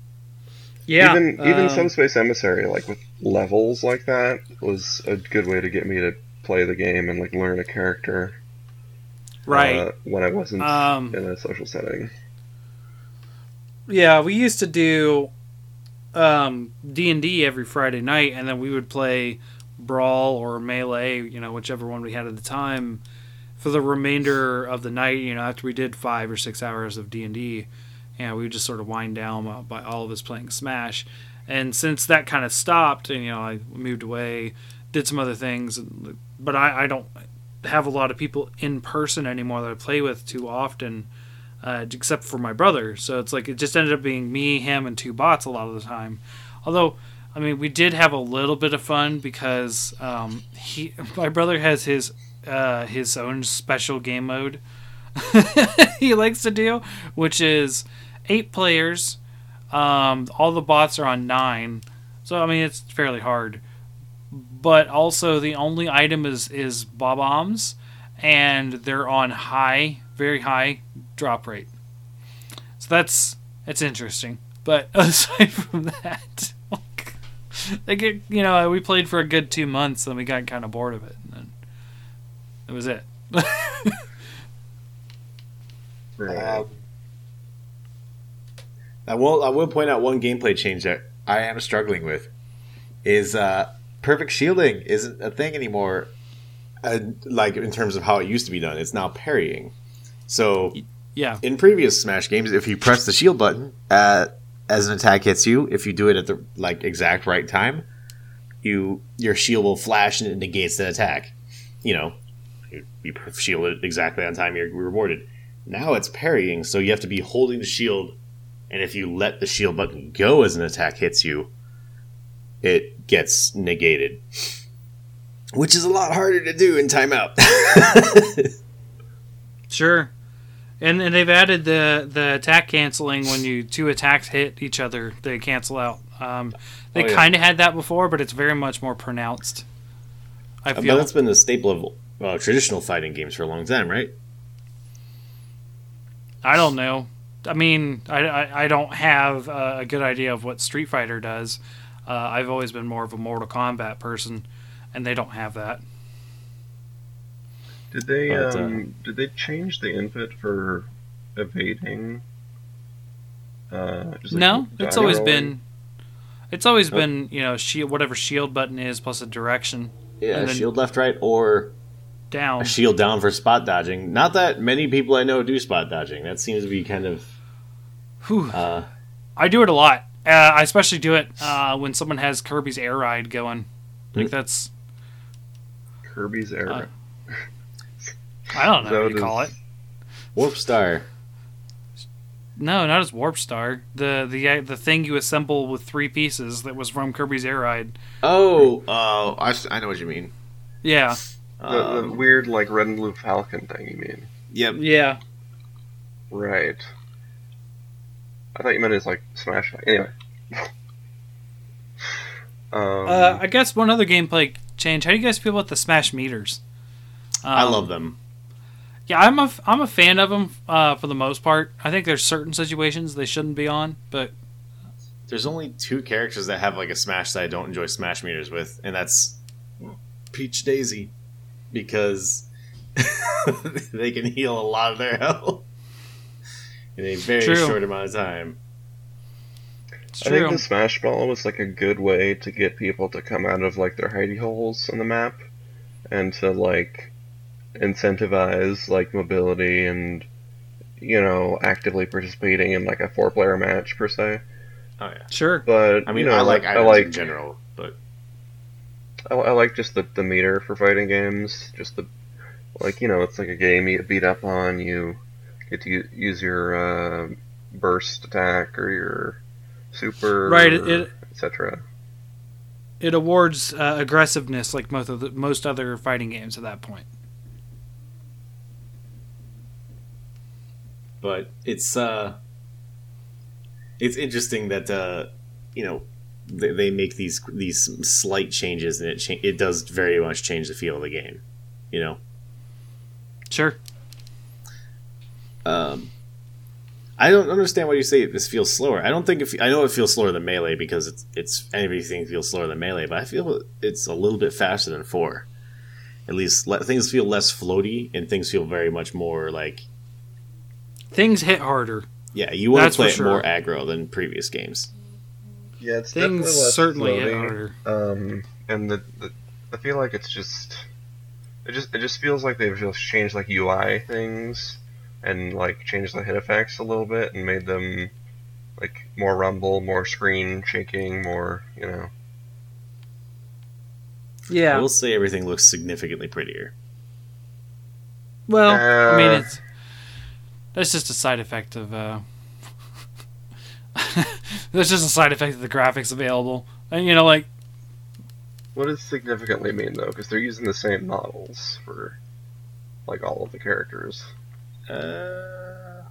yeah. even even um, some Space Emissary, like with levels like that, was a good way to get me to play the game and like learn a character. Right. uh, when I wasn't Um, in a social setting. Yeah, we used to do um, D and D every Friday night, and then we would play Brawl or Melee, you know, whichever one we had at the time, for the remainder of the night. You know, after we did five or six hours of D and D, yeah, we would just sort of wind down by- by all of us playing Smash. And since that kind of stopped, and you know, I moved away, did some other things, but I, I don't have a lot of people in person anymore that I play with too often. uh, except for my brother. So it's like it just ended up being me, him, and two bots a lot of the time. Although, I mean, we did have a little bit of fun because um, he, *laughs* my brother, has his uh, his own special game mode *laughs* he likes to do, which is eight players. Um, all the bots are on nine, so I mean it's fairly hard. But also the only item is is bob-ombs, and they're on high, very high drop rate. So that's that's interesting. But *laughs* aside from that, *laughs* they get you know we played for a good two months, and we got kind of bored of it, and then that was it. *laughs* Um, I will. I will point out one gameplay change that I am struggling with is uh, perfect shielding isn't a thing anymore. Uh, like in terms of how it used to be done, it's now parrying. So yeah, in previous Smash games, if you press the shield button uh, as an attack hits you, if you do it at the like exact right time, you your shield will flash and it negates the attack. You know, you, you shield it exactly on time, you're rewarded. Now it's parrying, so you have to be holding the shield, and if you let the shield button go as an attack hits you, it gets negated. Which is a lot harder to do in timeout. *laughs* sure. And, and they've added the, the attack canceling when you two attacks hit each other, they cancel out. Um, they Oh, yeah. kind of had that before, but it's very much more pronounced. I but feel. that's been the staple of uh, traditional fighting games for a long time, right? I don't know. I mean, I, I, I don't have uh, a good idea of what Street Fighter does. Uh, I've always been more of a Mortal Kombat person, and they don't have that. Did they But, uh, um did they change the input for evading? Uh, just like no, it's always rolling? been. It's always Oh. been you know shield whatever shield button is plus a direction Yeah, And then- shield left, right, or down. shield down for spot dodging. Not that many people I know do spot dodging. That seems to be kind of. Whew. Uh, I do it a lot. Uh, I especially do it uh, when someone has Kirby's Air Ride going. Like Hmm. that's Kirby's Air. Uh, I don't know So what you call it. does- Warp Star. No, not as Warp Star. The the uh, the thing you assemble with three pieces that was from Kirby's Air Ride. Oh, oh, I, s- I know what you mean. Yeah, the, the Um, weird like red and blue falcon thing. You mean? yep. yeah. Right. I thought you meant it's like Smash. Anyway. *laughs* um, Uh, I guess one other gameplay change. How do you guys feel about the Smash meters? I Um, love them. Yeah, I'm a f- I'm a fan of them uh, for the most part. I think there's certain situations they shouldn't be on, but There's only two characters that have like a Smash that I don't enjoy Smash meters with, and that's Peach Daisy, because *laughs* they can heal a lot of their *laughs* health in a very True. short amount of time. it's I true. think the Smash Ball was like a good way to get people to come out of like their hidey holes on the map, and to like incentivize like mobility and you know actively participating in like a four player match per se. Oh yeah. Sure. But I mean, you know, I like I items like in general, but I, I like just the, the meter for fighting games. Just the like you know, it's like a game you beat up on. You get to use your uh, burst attack or your super, Right, it- it- etc. It awards uh, aggressiveness like most of the, most other fighting games at that point. but it's uh it's interesting that uh you know they, they make these these slight changes and it cha- it does very much change the feel of the game you know Sure. Um I don't understand why you say this feels slower. I don't think if I know it feels slower than melee because it's it's everything feels slower than melee, but I feel it's a little bit faster than four. At least let, things feel less floaty and things feel very much more like Things hit harder. yeah, you want to play for it sure. more aggro than previous games. Yeah, it's Things definitely less certainly hit harder. Um, and the, the I feel like it's just it just it just feels like they've just changed like UI things and like changed the hit effects a little bit and made them like more rumble, more screen shaking, more you know. I Yeah. will say everything looks significantly prettier. Well, I mean Uh, it's That's just a side effect of. Uh, *laughs* that's just a side effect of the graphics available, and you know, like What does significantly mean though? Because they're using the same models for like all of the characters. Uh,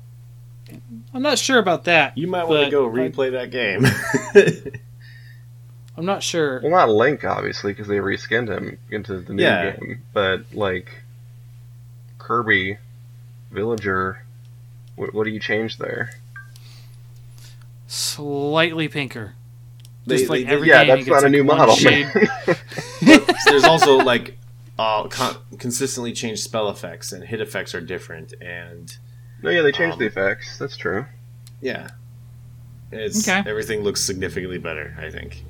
I'm not sure about that. you might want to But go I- replay that game. *laughs* I'm not sure. Well, not Link obviously because they reskinned him into the new Yeah. game, but like Kirby, Villager. What, what do you change there? Slightly pinker. They- Just like they every yeah, game, that's not a new model. man. *laughs* There's also like uh, con- consistently change spell effects and hit effects are different, and no, yeah, they changed Um, the effects. That's true. yeah, it's Okay. everything looks significantly better. I think.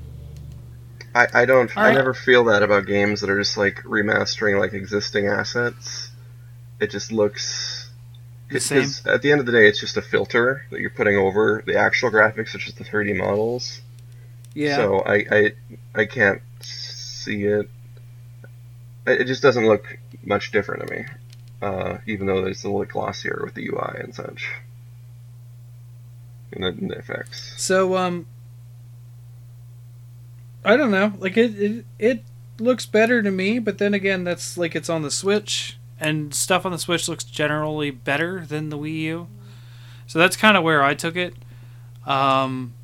I, I don't. All I right. never feel that about games that are just like remastering like existing assets. It just looks. The same. Because at the end of the day, it's just a filter that you're putting over the actual graphics, which is the 3D models. Yeah. So I, I I can't see it. It just doesn't look much different to me, uh, even though it's a little glossier with the UI and such, and the, the effects. So um I don't know. Like it, it it looks better to me, but then again that's like it's on the Switch and stuff on the Switch looks generally better than the Wii U. So that's kind of where I took it. Um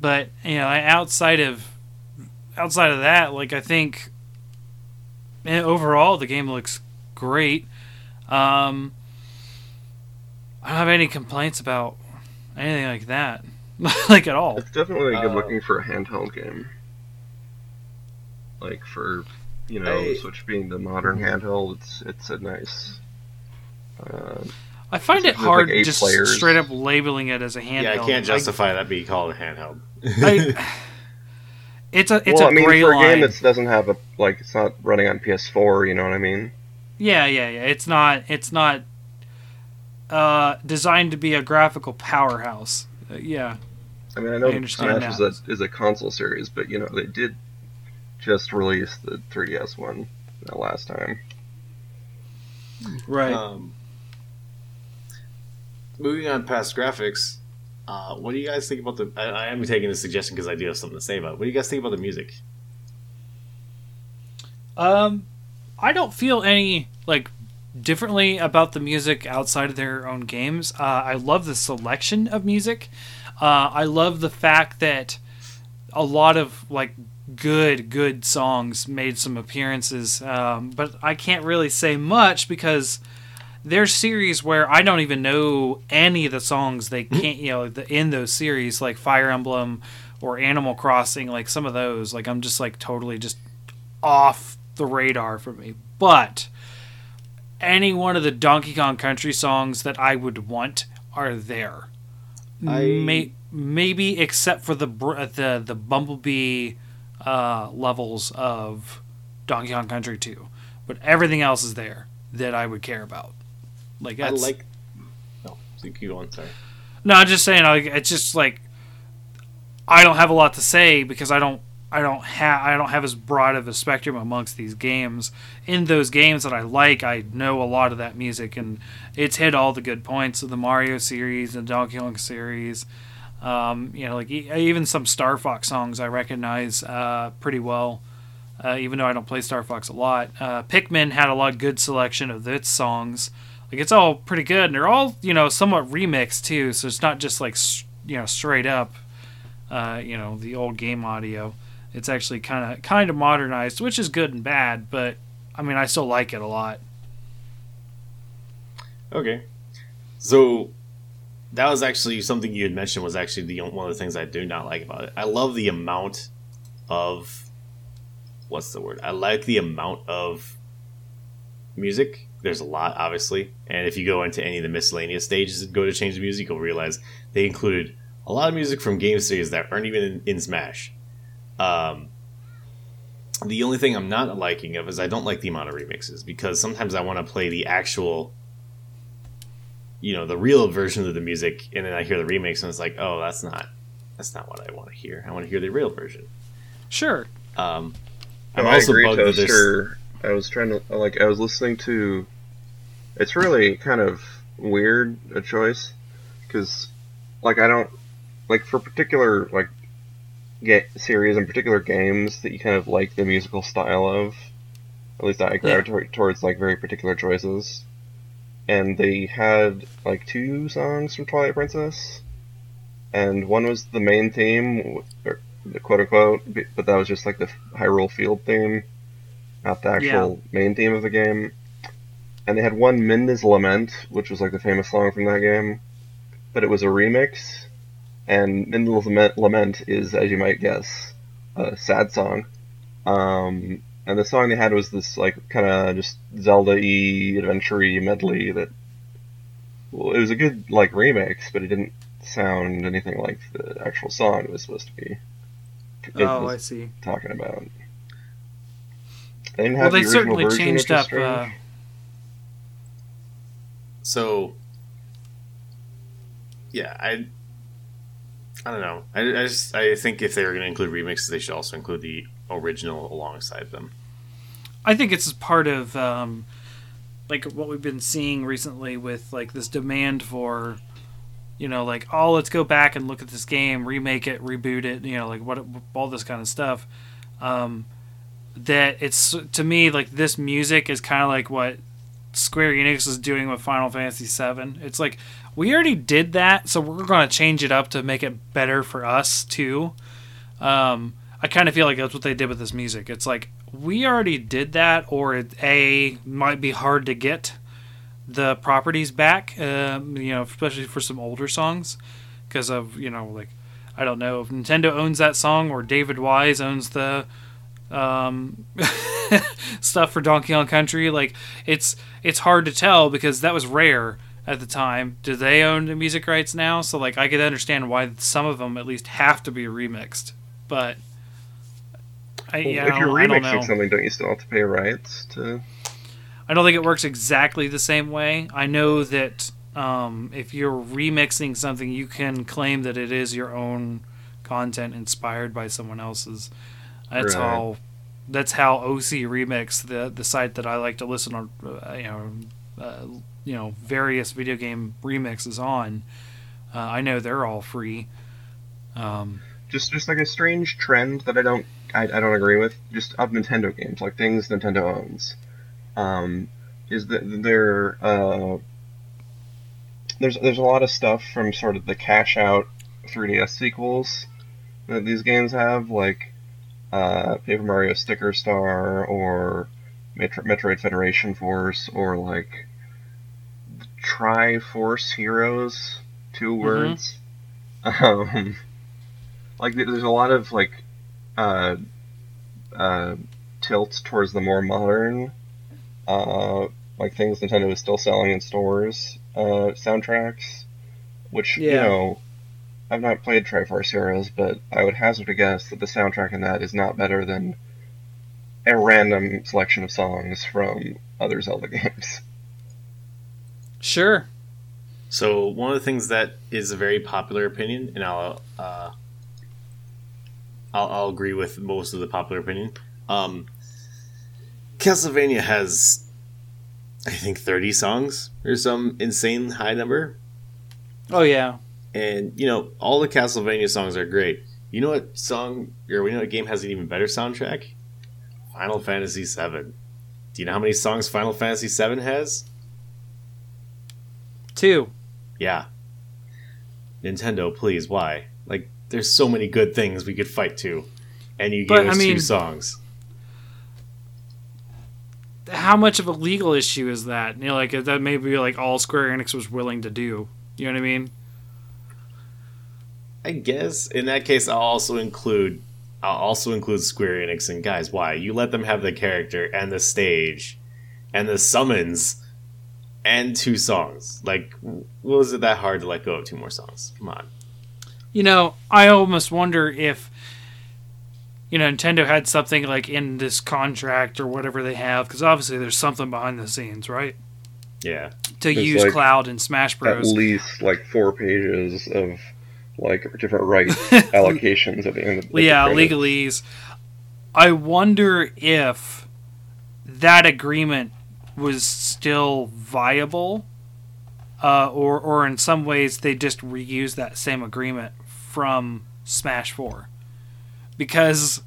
but you know, outside of outside of that, like I think overall the game looks great. Um I don't have any complaints about anything like that. *laughs* like at all. It's definitely good Uh, looking for a handheld game. Like for you know, I- Switch being the modern handheld, it's it's a nice. Uh, I find it With, like, hard eight just players. straight up labeling it as a handheld. Yeah, I can't justify that being called a handheld. I, *laughs* *laughs* it's a it's well, a I mean, gray for a line. game that doesn't have a like, it's not running on PS4. You know what I mean? Yeah, yeah, yeah. It's not it's not uh, designed to be a graphical powerhouse. Uh, yeah. I mean, I know I Smash that. is a is a console series, but you know they did just release the 3DS one uh, last time. Right. Um, moving on past graphics, uh, what do you guys think about the? I, I am taking this suggestion because I do have something to say about. it. What do you guys think about the music? Um, I don't feel any like differently about the music outside of their own games. Uh, I love the selection of music. Uh, I love the fact that a lot of like good good songs made some appearances, um, but I can't really say much because there's series where I don't even know any of the songs they can't you know the, in those series like Fire Emblem or Animal Crossing like some of those like I'm just like totally just off the radar for me. But any one of the Donkey Kong Country songs that I would want are there. I- May, maybe except for the the the Bumblebee uh, levels of Donkey Kong Country 2, but everything else is there that I would care about. Like I like. No, so keep going. Sorry. no, I'm just saying. Like, it's just like I don't have a lot to say because I don't. I don't have. I don't have as broad of a spectrum amongst these games. In those games that I like, I know a lot of that music, and it's hit all the good points of the Mario series and Donkey Kong series. Um, you know, like e- even some Star Fox songs I recognize uh, pretty well, uh, even though I don't play Star Fox a lot. Uh, Pikmin had a lot of good selection of its songs. Like it's all pretty good, and they're all you know somewhat remixed too. So it's not just like you know straight up, uh, you know the old game audio. It's actually kind of kind of modernized, which is good and bad. But I mean, I still like it a lot. Okay. So that was actually something you had mentioned was actually the one of the things I do not like about it. I love the amount of what's the word? I like the amount of music. There's a lot, obviously, and if you go into any of the miscellaneous stages and go to change the music, you'll realize they included a lot of music from game series that aren't even in, in Smash. Um, the only thing I'm not liking of is I don't like the amount of remixes because sometimes I want to play the actual you know the real version of the music and then i hear the remix and it's like oh that's not that's not what i want to hear i want to hear the real version Sure. um i'm I also agree, bugged that there's Toaster. I was trying to like I was listening to. It's really kind of weird a choice because, like, I don't like for particular like get series and particular games that you kind of like the musical style of. At least I gravitate towards like very particular choices. And they had like two songs from Twilight Princess, and one was the main theme, or er, the quote unquote, but that was just like the Hyrule Field theme, not the actual main theme of the game. And they had one Midna's Lament, which was like the famous song from that game, but it was a remix. And Midna's Lament, is, as you might guess, a sad song. Um, and the song they had was this like kind of just Zelda-y, adventure medley that. Well, it was a good like remix, but it didn't sound anything like the actual song it was supposed to be. Oh, I see. talking about. They didn't Well, have they the original certainly changed up. Uh, So, yeah, I, I don't know. I, I just I think if they were going to include remixes, they should also include the original alongside them. I think it's part of um, like what we've been seeing recently with like this demand for, you know, like oh let's go back and look at this game, remake it, reboot it, you know, like what all this kind of stuff. Um, that it's to me like this music is kind of like what Square Enix is doing with Final Fantasy VII. It's like we already did that, so we're going to change it up to make it better for us too. Um, I kind of feel like that's what they did with this music. It's like we already did that, or it a might be hard to get the properties back. Um, you know, especially for some older songs, because of you know like I don't know if Nintendo owns that song or David Wise owns the um, *laughs* stuff for Donkey Kong Country. Like it's it's hard to tell because that was Rare at the time. Do they own the music rights now? So like I could understand why some of them at least have to be remixed, but. I, Well, yeah, if you're I don't know. remixing something, don't you still have to pay rights to? I don't think it works exactly the same way. I know that um, if you're remixing something, you can claim that it is your own content inspired by someone else's. That's Right. how. That's how OC Remix, the the site that I like to listen on, uh, you know, uh, you know, various video game remixes on. Uh, I know they're all free. Um, Just, just like a strange trend that I don't, I, I don't agree with. Just of Nintendo games, like things Nintendo owns, um, is that there, uh, there's, there's a lot of stuff from sort of the cash out 3DS sequels that these games have, like uh, Paper Mario Sticker Star or Metro- Metroid Federation Force or like Tri Force Heroes, two words. Um, like there's a lot of like uh, uh, tilt towards the more modern, uh, like things Nintendo is still selling in stores, uh, soundtracks, which you know. I've not played Tri Force Heroes, but I would hazard a guess that the soundtrack in that is not better than a random selection of songs from other Zelda *laughs* games. sure. So one of the things that is a very popular opinion, and I'll uh, I'll, I'll agree with most of the popular opinion. Um, Castlevania has, I think, thirty songs or some insane high number, Oh yeah. And you know all the Castlevania songs are great. You know what song or we know what game has an even better soundtrack? Final Fantasy VII. Do you know how many songs Final Fantasy VII has? Two. Yeah. Nintendo, please, why? Like, there's so many good things we could fight to, and you But, gave us I mean- two songs. how much of a legal issue is that? You know, like that maybe like all Square Enix was willing to do. You know what I mean? I guess in that case, I'll also include, I'll also include Square Enix. And guys, why you let them have the character and the stage, and the summons, and two songs? Like, what was it that hard to let go of two more songs? Come on. You know, I almost wonder if you know Nintendo had something like in this contract or whatever they have, because obviously there's something behind the scenes, right? Yeah. To There's, use like, Cloud and Smash Bros. At least like four pages of like different rights *laughs* allocations at the end. Of the yeah, credits. legalese. I wonder if that agreement was still viable uh, or or in some ways they just reuse that same agreement from Smash Four, because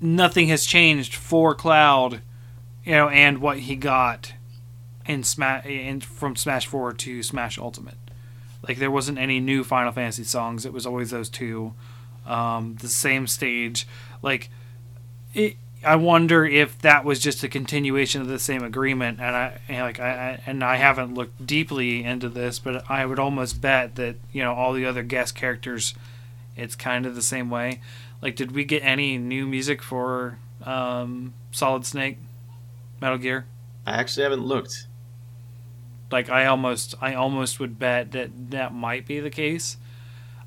nothing has changed for Cloud, you know, and what he got in Smash in from Smash Four to Smash Ultimate. Like there wasn't any new Final Fantasy songs. It was always those two, um, the same stage. Like, it, I wonder if that was just a continuation of the same agreement. And I and like I, I and I haven't looked deeply into this, but I would almost bet that you know all the other guest characters, it's kind of the same way. Like, did we get any new music for um, Solid Snake, Metal Gear? I actually haven't looked. Like I almost I almost would bet that that might be the case.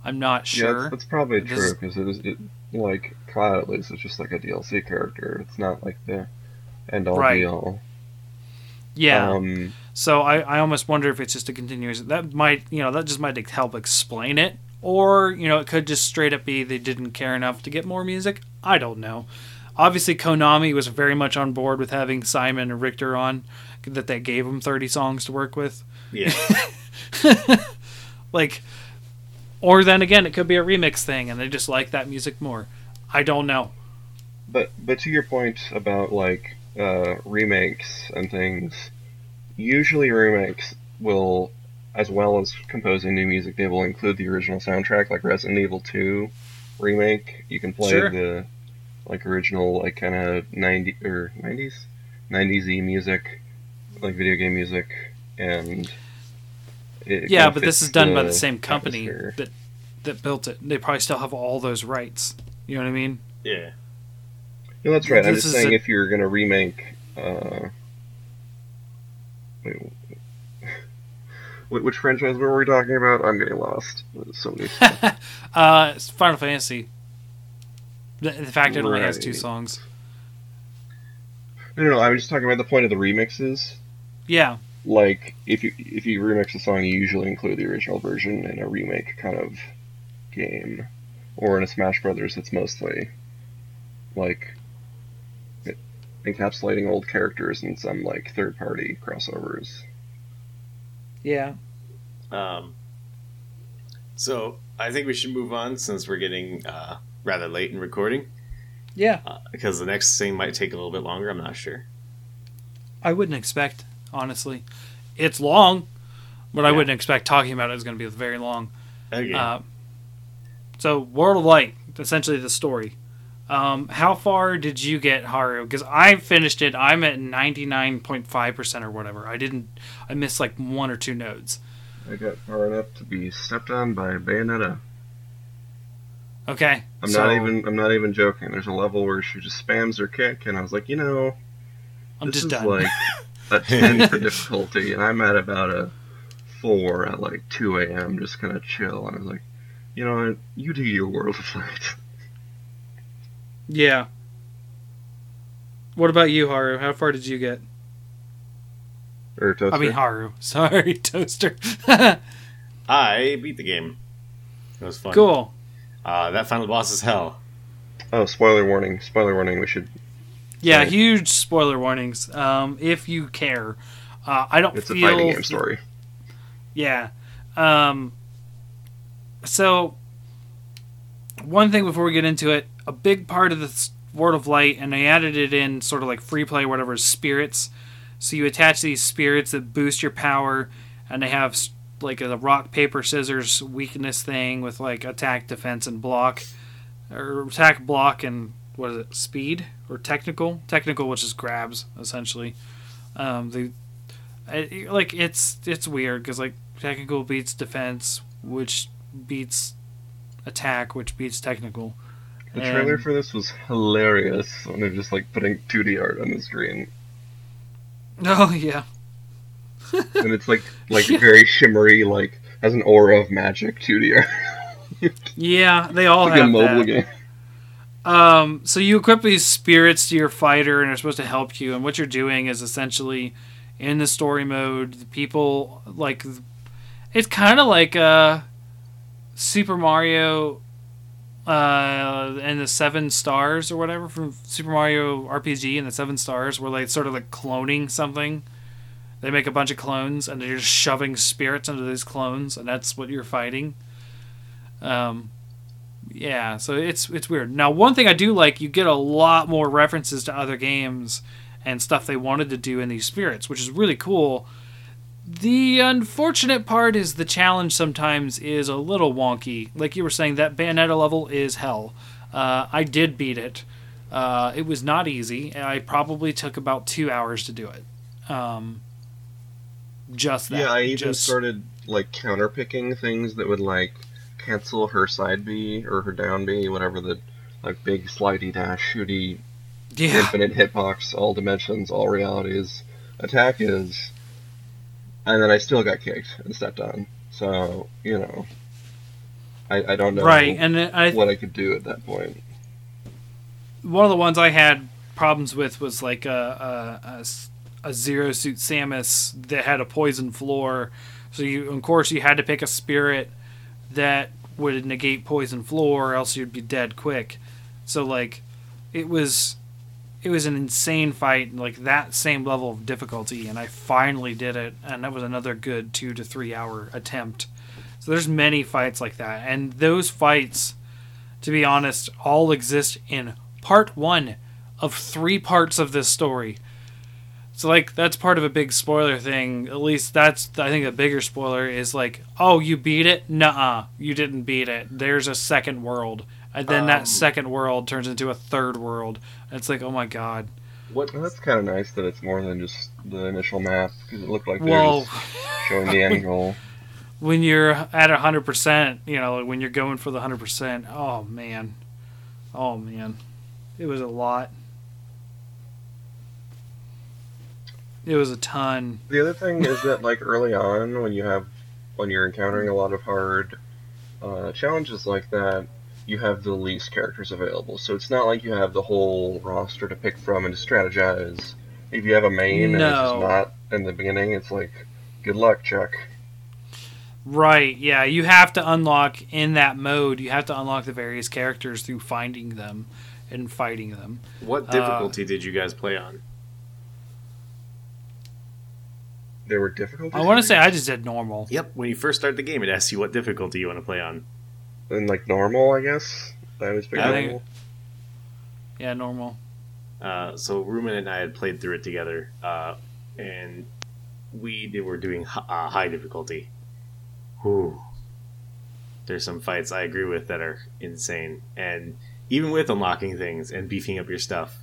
I'm not Yeah, sure. that's, that's probably This- true because it is it, like Cloud at least is just like a DLC character. It's not like the end all Right. be all. yeah. Um, so I, I almost wonder if it's just a continuation. That might you know that just might help explain it, or you know it could just straight up be they didn't care enough to get more music. I don't know. Obviously, Konami was very much on board with having Simon and Richter on, that they gave them 30 songs to work with. Yeah. *laughs* Like, or then again, it could be a remix thing and they just like that music more. I don't know. but but to your point about like uh, remakes and things, usually remakes will, as well as composing new music, they will include the original soundtrack. Like Resident Evil Two remake, you can play Sure. the like original like kind of ninety or nineties, nineties e music, like video game music, and it yeah, but this is done by the same company atmosphere. that that built it. They probably still have all those rights. You know what I mean? yeah. No, that's right. I'm just saying a- if you're gonna remake, uh, *laughs* wait, which franchise were we talking about? I'm getting lost. There's so many. *laughs* Uh, it's Final Fantasy. The, the fact it only has two Right. songs. no, no, no. I'm just talking about the point of the remixes. Yeah, Like if you if you remix a song, you usually include the original version in a remake kind of game, or in a Smash Brothers, it's mostly like it- encapsulating old characters and some like third party crossovers. yeah. Um, so I think we should move on since we're getting uh, rather late in recording Yeah, uh, because the next thing might take a little bit longer. I'm not sure. I wouldn't expect, honestly. It's long, but I wouldn't expect talking about it is going to be very long. Okay. Uh, so, World of Light, essentially the story. Um, how far did you get, Haru? Because I finished it. I'm at 99.5% or whatever. I didn't, I missed like one or two nodes. I got far enough to be stepped on by Bayonetta. Okay. I'm so not even I'm not even joking. There's a level where she just spams her kick, and I was like, you know, I'm this just is done. like *laughs* a ten for difficulty, and I'm at about a four at like 2 a.m. just kind of chill. And I was like, you know what? You do your World *laughs* of Light. yeah. What about you, Haru? How far did you get? Or toaster. I mean, Haru. *laughs* Sorry, Toaster. *laughs* I beat the game. It was fun. cool. Uh, that final boss is hell. oh, spoiler warning! Spoiler warning! We should. Yeah, Right. huge spoiler warnings. Um, if you care, uh, I don't It's a fighting game story. Yeah. Um, so, one thing before we get into it, a big part of the World of Light, and they added it in sort of like free play, whatever, is spirits. So you attach these spirits that boost your power, and they have like a rock, paper, scissors weakness thing with like attack, defense, and block. Or attack, block, and what is it, speed? Or technical? Technical, which is grabs, essentially. Um, the I, like it's it's weird because like technical beats defense, which beats attack, which beats technical. The And- trailer for this was hilarious when they're just like putting 2D art on the screen, *laughs* Oh yeah, *laughs* and it's like like very shimmery, like has an aura of magic 2D art. *laughs* yeah, they all like a mobile that. game. Um, so you equip these spirits to your fighter, and they're supposed to help you. And what you're doing is essentially in the story mode, the people like it's kind of like uh, Super Mario uh, and the Seven Stars or whatever from Super Mario RPG and the Seven Stars, where like sort of like cloning something They make a bunch of clones and they're just shoving spirits into these clones, and that's what you're fighting. Um, yeah, so it's it's weird. Now, one thing I do like, you get a lot more references to other games and stuff they wanted to do in these spirits, which is really cool. The unfortunate part is the challenge sometimes is a little wonky. Like you were saying, that Bayonetta level is hell. Uh, I did beat it. Uh, it was not easy. I probably took about two hours to do it. Um, just that. Yeah, I even just, started like counterpicking things that would like cancel her side B or her down B, whatever the like big slidey dash shooty yeah. infinite hitbox, all dimensions, all realities attack is, and then I still got kicked and stepped on. So you know, I, I don't know Right, and I what I could do at that point. one of the ones I had problems with was like a a zero suit Samus that had a poison floor. So you, of course, you had to pick a spirit that would negate poison floor, or else you'd be dead quick. So like, it was, it was an insane fight, like that same level of difficulty, and I finally did it, and that was another good two to three hour attempt. So there's many fights like that, and those fights to be honest, all exist in part one of three parts of this story. So like that's part of a big spoiler thing. At least that's I think a bigger spoiler is like, oh, you beat it? Nuh-uh, you didn't beat it. There's a second world, and then Um, that second world turns into a third world. It's like, oh my god. What Well, that's kind of nice that it's more than just the initial map because it looked like they Well, were showing the *laughs* end goal. when you're at hundred percent, you know, when you're going for the hundred percent, oh man, oh man, it was a lot. It was a ton. The other thing is that like early on when you have when you're encountering a lot of hard uh, challenges like that, you have the least characters available. So it's not like you have the whole roster to pick from and to strategize. If you have a main and it's No. just not in the beginning, it's like good luck, Chuck. Right, yeah, you have to unlock in that mode. You have to unlock the various characters through finding them and fighting them. what difficulty did you guys play on? There were difficulties. I want to say I just did normal. Yep. When you first start the game, it asks you what difficulty you want to play on. and like normal, I guess. I always pick I think- normal. Yeah, normal. Uh, so Rumen and I had played through it together, uh, and we did, were doing hi- uh, high difficulty. Whew. There's some fights I agree with that are insane, and even with unlocking things and beefing up your stuff,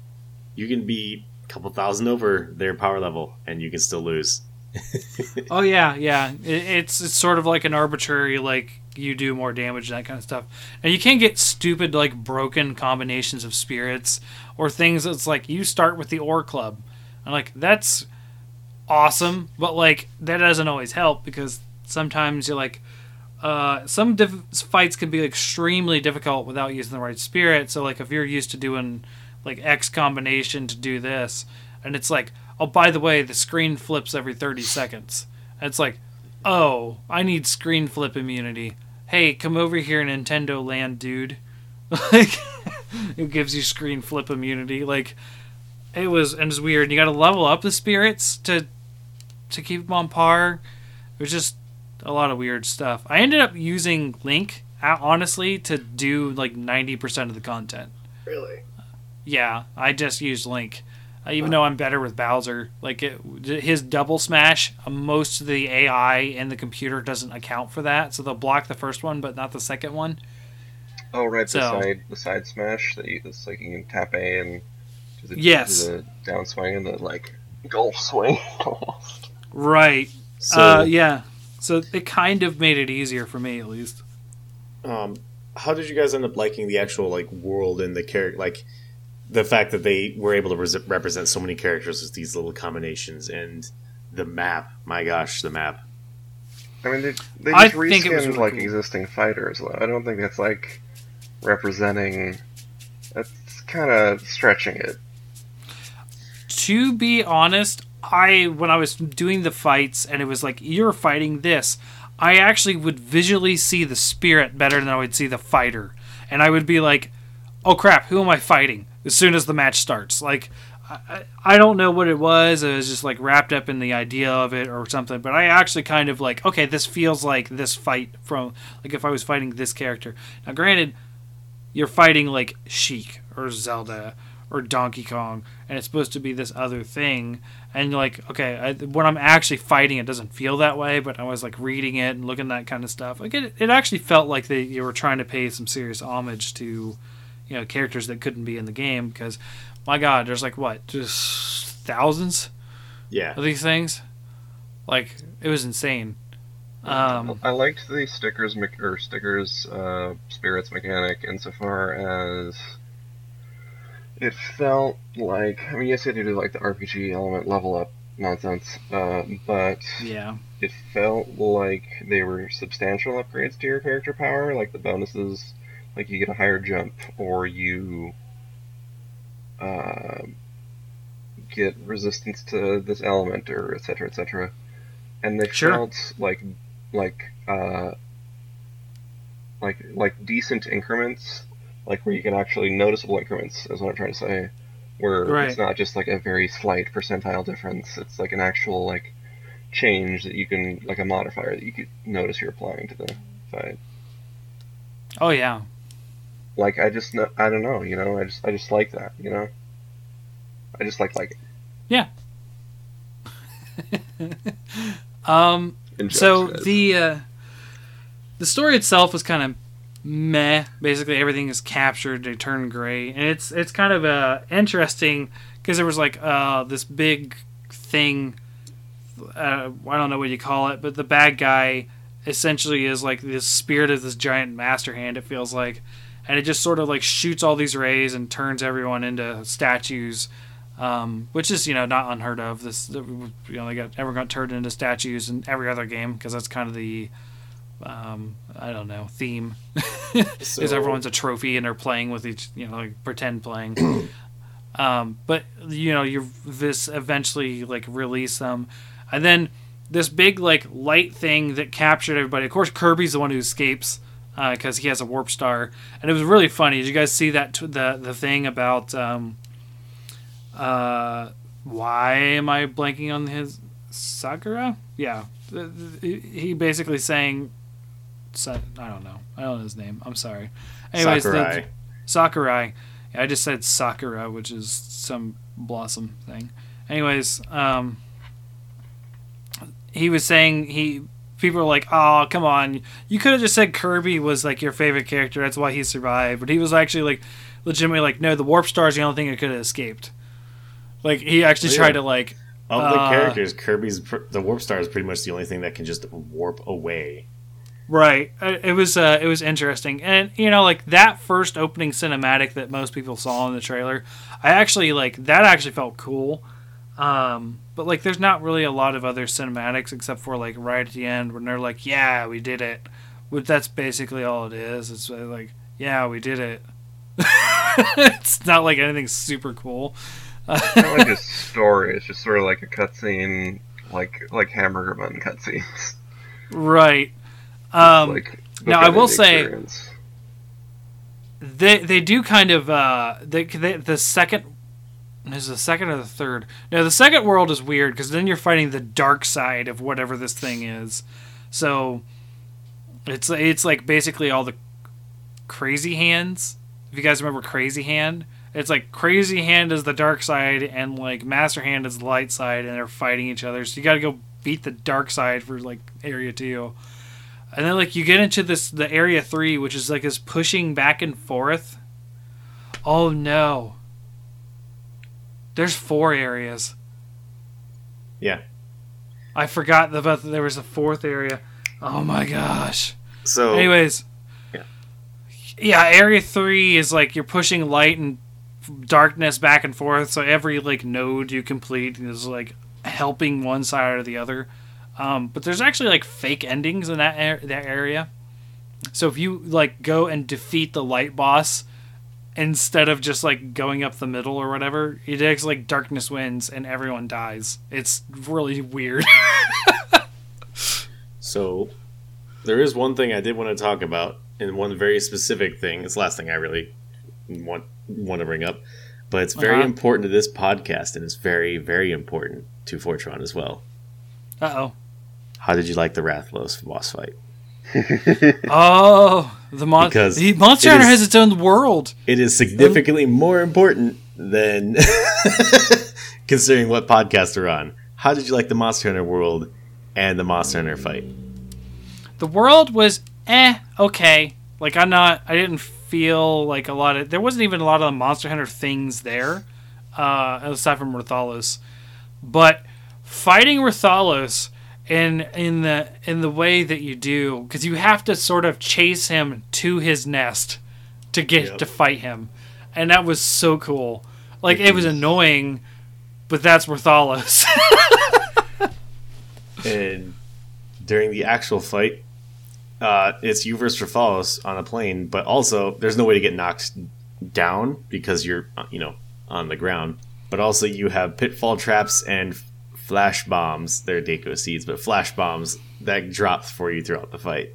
you can be a couple thousand over their power level, and you can still lose. *laughs* Oh yeah, yeah. It, it's it's sort of like an arbitrary like you do more damage and that kind of stuff. And you can get stupid like broken combinations of spirits or things that's like you start with the ore club. And like that's awesome, but like that doesn't always help because sometimes you're like uh, some diff- fights can be extremely difficult without using the right spirit. So like if you're used to doing like X combination to do this, and it's like, oh by the way, the screen flips every 30 seconds. And it's like, oh, I need screen flip immunity. Hey, come over here, Nintendo Land, dude. *laughs* Like, *laughs* it gives you screen flip immunity. Like, it was and it's weird. You got to level up the spirits to to keep them on par. It was just a lot of weird stuff. I ended up using Link, honestly, to do like 90% of the content. Really? Yeah, I just used Link. Uh, even though I'm better with Bowser, like it, his double smash, uh, most of the AI in the computer doesn't account for that, so they'll block the first one but not the second one. Oh right, the side the side smash that you it's like you can tap A and do the, Yes. do the down swing and the like golf *laughs* swing. Right. So, uh, yeah. So it kind of made it easier for me, at least. um, how did you guys end up liking the actual like world and the character, like the fact that they were able to res- represent so many characters with these little combinations and the map? My gosh, the map. I mean, they, they I just think it was reskinned really like cool. existing fighters. though. I don't think that's like representing. That's kind of stretching it. To be honest, I when I was doing the fights and it was like you're fighting this, I actually would visually see the spirit better than I would see the fighter, and I would be like, "Oh crap, who am I fighting?" As soon as the match starts, like I, I don't know what it was. It was just like wrapped up in the idea of it or something. But I actually kind of like, okay, this feels like this fight from like if I was fighting this character. Now, granted, you're fighting like Sheik or Zelda or Donkey Kong, and it's supposed to be this other thing. And you're like, okay, I, when I'm actually fighting, it doesn't feel that way. But I was like reading it and looking at that kind of stuff. Like it, it actually felt like they you were trying to pay some serious homage to, you know, characters that couldn't be in the game because, my God, there's like what, just thousands Yeah. of these things. Like it was insane. Um, I liked the stickers me- or stickers uh, spirits mechanic insofar as it felt like I mean yes they do like the RPG element level up nonsense, uh, but yeah, it felt like they were substantial upgrades to your character power, like the bonuses, like you get a higher jump or you uh, get resistance to this element or etc. etc. And they Sure. felt like like uh, like like decent increments, like where you can actually noticeable increments. Is what I'm trying to say. Where Right. it's not just like a very slight percentile difference. It's like an actual like change that you can like a modifier that you could notice you're applying to the fight. oh yeah, Like I just know, I don't know, you know, I just I just like that, you know. I just like like it. Yeah. *laughs* um, in so guys. the uh, the story itself was kind of meh. Basically, everything is captured. They turn gray, and it's it's kind of uh, interesting because there was like uh, this big thing. Uh, I don't know what you call it, but the bad guy essentially is like the spirit of this giant master hand. It feels like, and it just sort of like shoots all these rays and turns everyone into statues. Um, which is you know not unheard of. This you know they got everyone got turned into statues in every other game because that's kind of the um, I don't know theme *laughs* is everyone's a trophy and they're playing with each you know like pretend playing. *coughs* um, but you know you this eventually like release them, and then this big like light thing that captured everybody. Of course, Kirby's the one who escapes because he has a warp star, and it was really funny. Did you guys see that t- the the thing about um, uh, why am I blanking on his Sakura? Yeah, The- the- he basically saying, I don't know, I don't know his name. I'm sorry. Anyways, the- Sakurai. Sakurai. Yeah, I just said Sakura, which is some blossom thing. Anyways, um, he was saying he people were like, "Oh, come on, you could have just said Kirby was like your favorite character. That's why he survived." But he was actually like, legitimately like, "No, the warp star is the only thing that could have escaped." Like he actually tried to like, Of the Uh, characters, Kirby's pr- the warp star is pretty much the only thing that can just warp away. Right. Uh, It was uh, it was interesting, and you know, like that first opening cinematic that most people saw in the trailer, I actually like that. Actually felt cool. Um, but like, there's not really a lot of other cinematics except for like right at the end when they're like, "Yeah, we did it." Which that's basically all it is. It's uh, like, "Yeah, we did it." *laughs* it's not like anything super cool. It's not like a story. It's just sort of like a cutscene, like like hamburger bun cutscenes. Right. *laughs* Um, like now, I will the say- experience. they they do kind of uh they, they the second is the second or the third? No the second world is weird because then you're fighting the dark side of whatever this thing is. So it's it's like basically all the crazy hands. If you guys remember crazy hand? It's like crazy hand is the dark side and like master hand is the light side and they're fighting each other. So you got to go beat the dark side for like area two. And then like you get into this the area three, which is like this pushing back and forth. Oh no. There's four areas. Yeah. I forgot about that there was a fourth area. Oh my gosh. So Anyways. Yeah. Yeah, area three is like you're pushing light and darkness back and forth. So every like node you complete is like helping one side or the other. Um, but there's actually like fake endings in that ar- that area. So if you like go and defeat the light boss instead of just like going up the middle or whatever, it takes like darkness wins and everyone dies. It's really weird. *laughs* So there is one thing I did want to talk about, and one very specific thing. It's the last thing I really want want to bring up. but it's very Uh-huh. important to this podcast, and it's very, very important to Fortron as well. Uh oh. How did you like the Rathalos boss fight? *laughs* Oh, the mon- the Monster Hunter is- has its own world. It is significantly more important than *laughs* considering what podcast we're on. How did you like the Monster Hunter world and the Monster Hunter fight? The world was eh okay. Like I'm not. I didn't feel like a lot of. There wasn't even a lot of the Monster Hunter things there, uh, aside from Rathalos. But fighting Rathalos in in the in the way that you do, because you have to sort of chase him to his nest to get Yep. to fight him, and that was so cool. Like it was annoying, but that's Rathalos. *laughs* And during the actual fight, uh, it's you versus Rathalos on a plane, but also there's no way to get knocked down because you're, uh, you know, on the ground. But also you have pitfall traps and flash bombs. They're Deku seeds, but flash bombs that drop for you throughout the fight.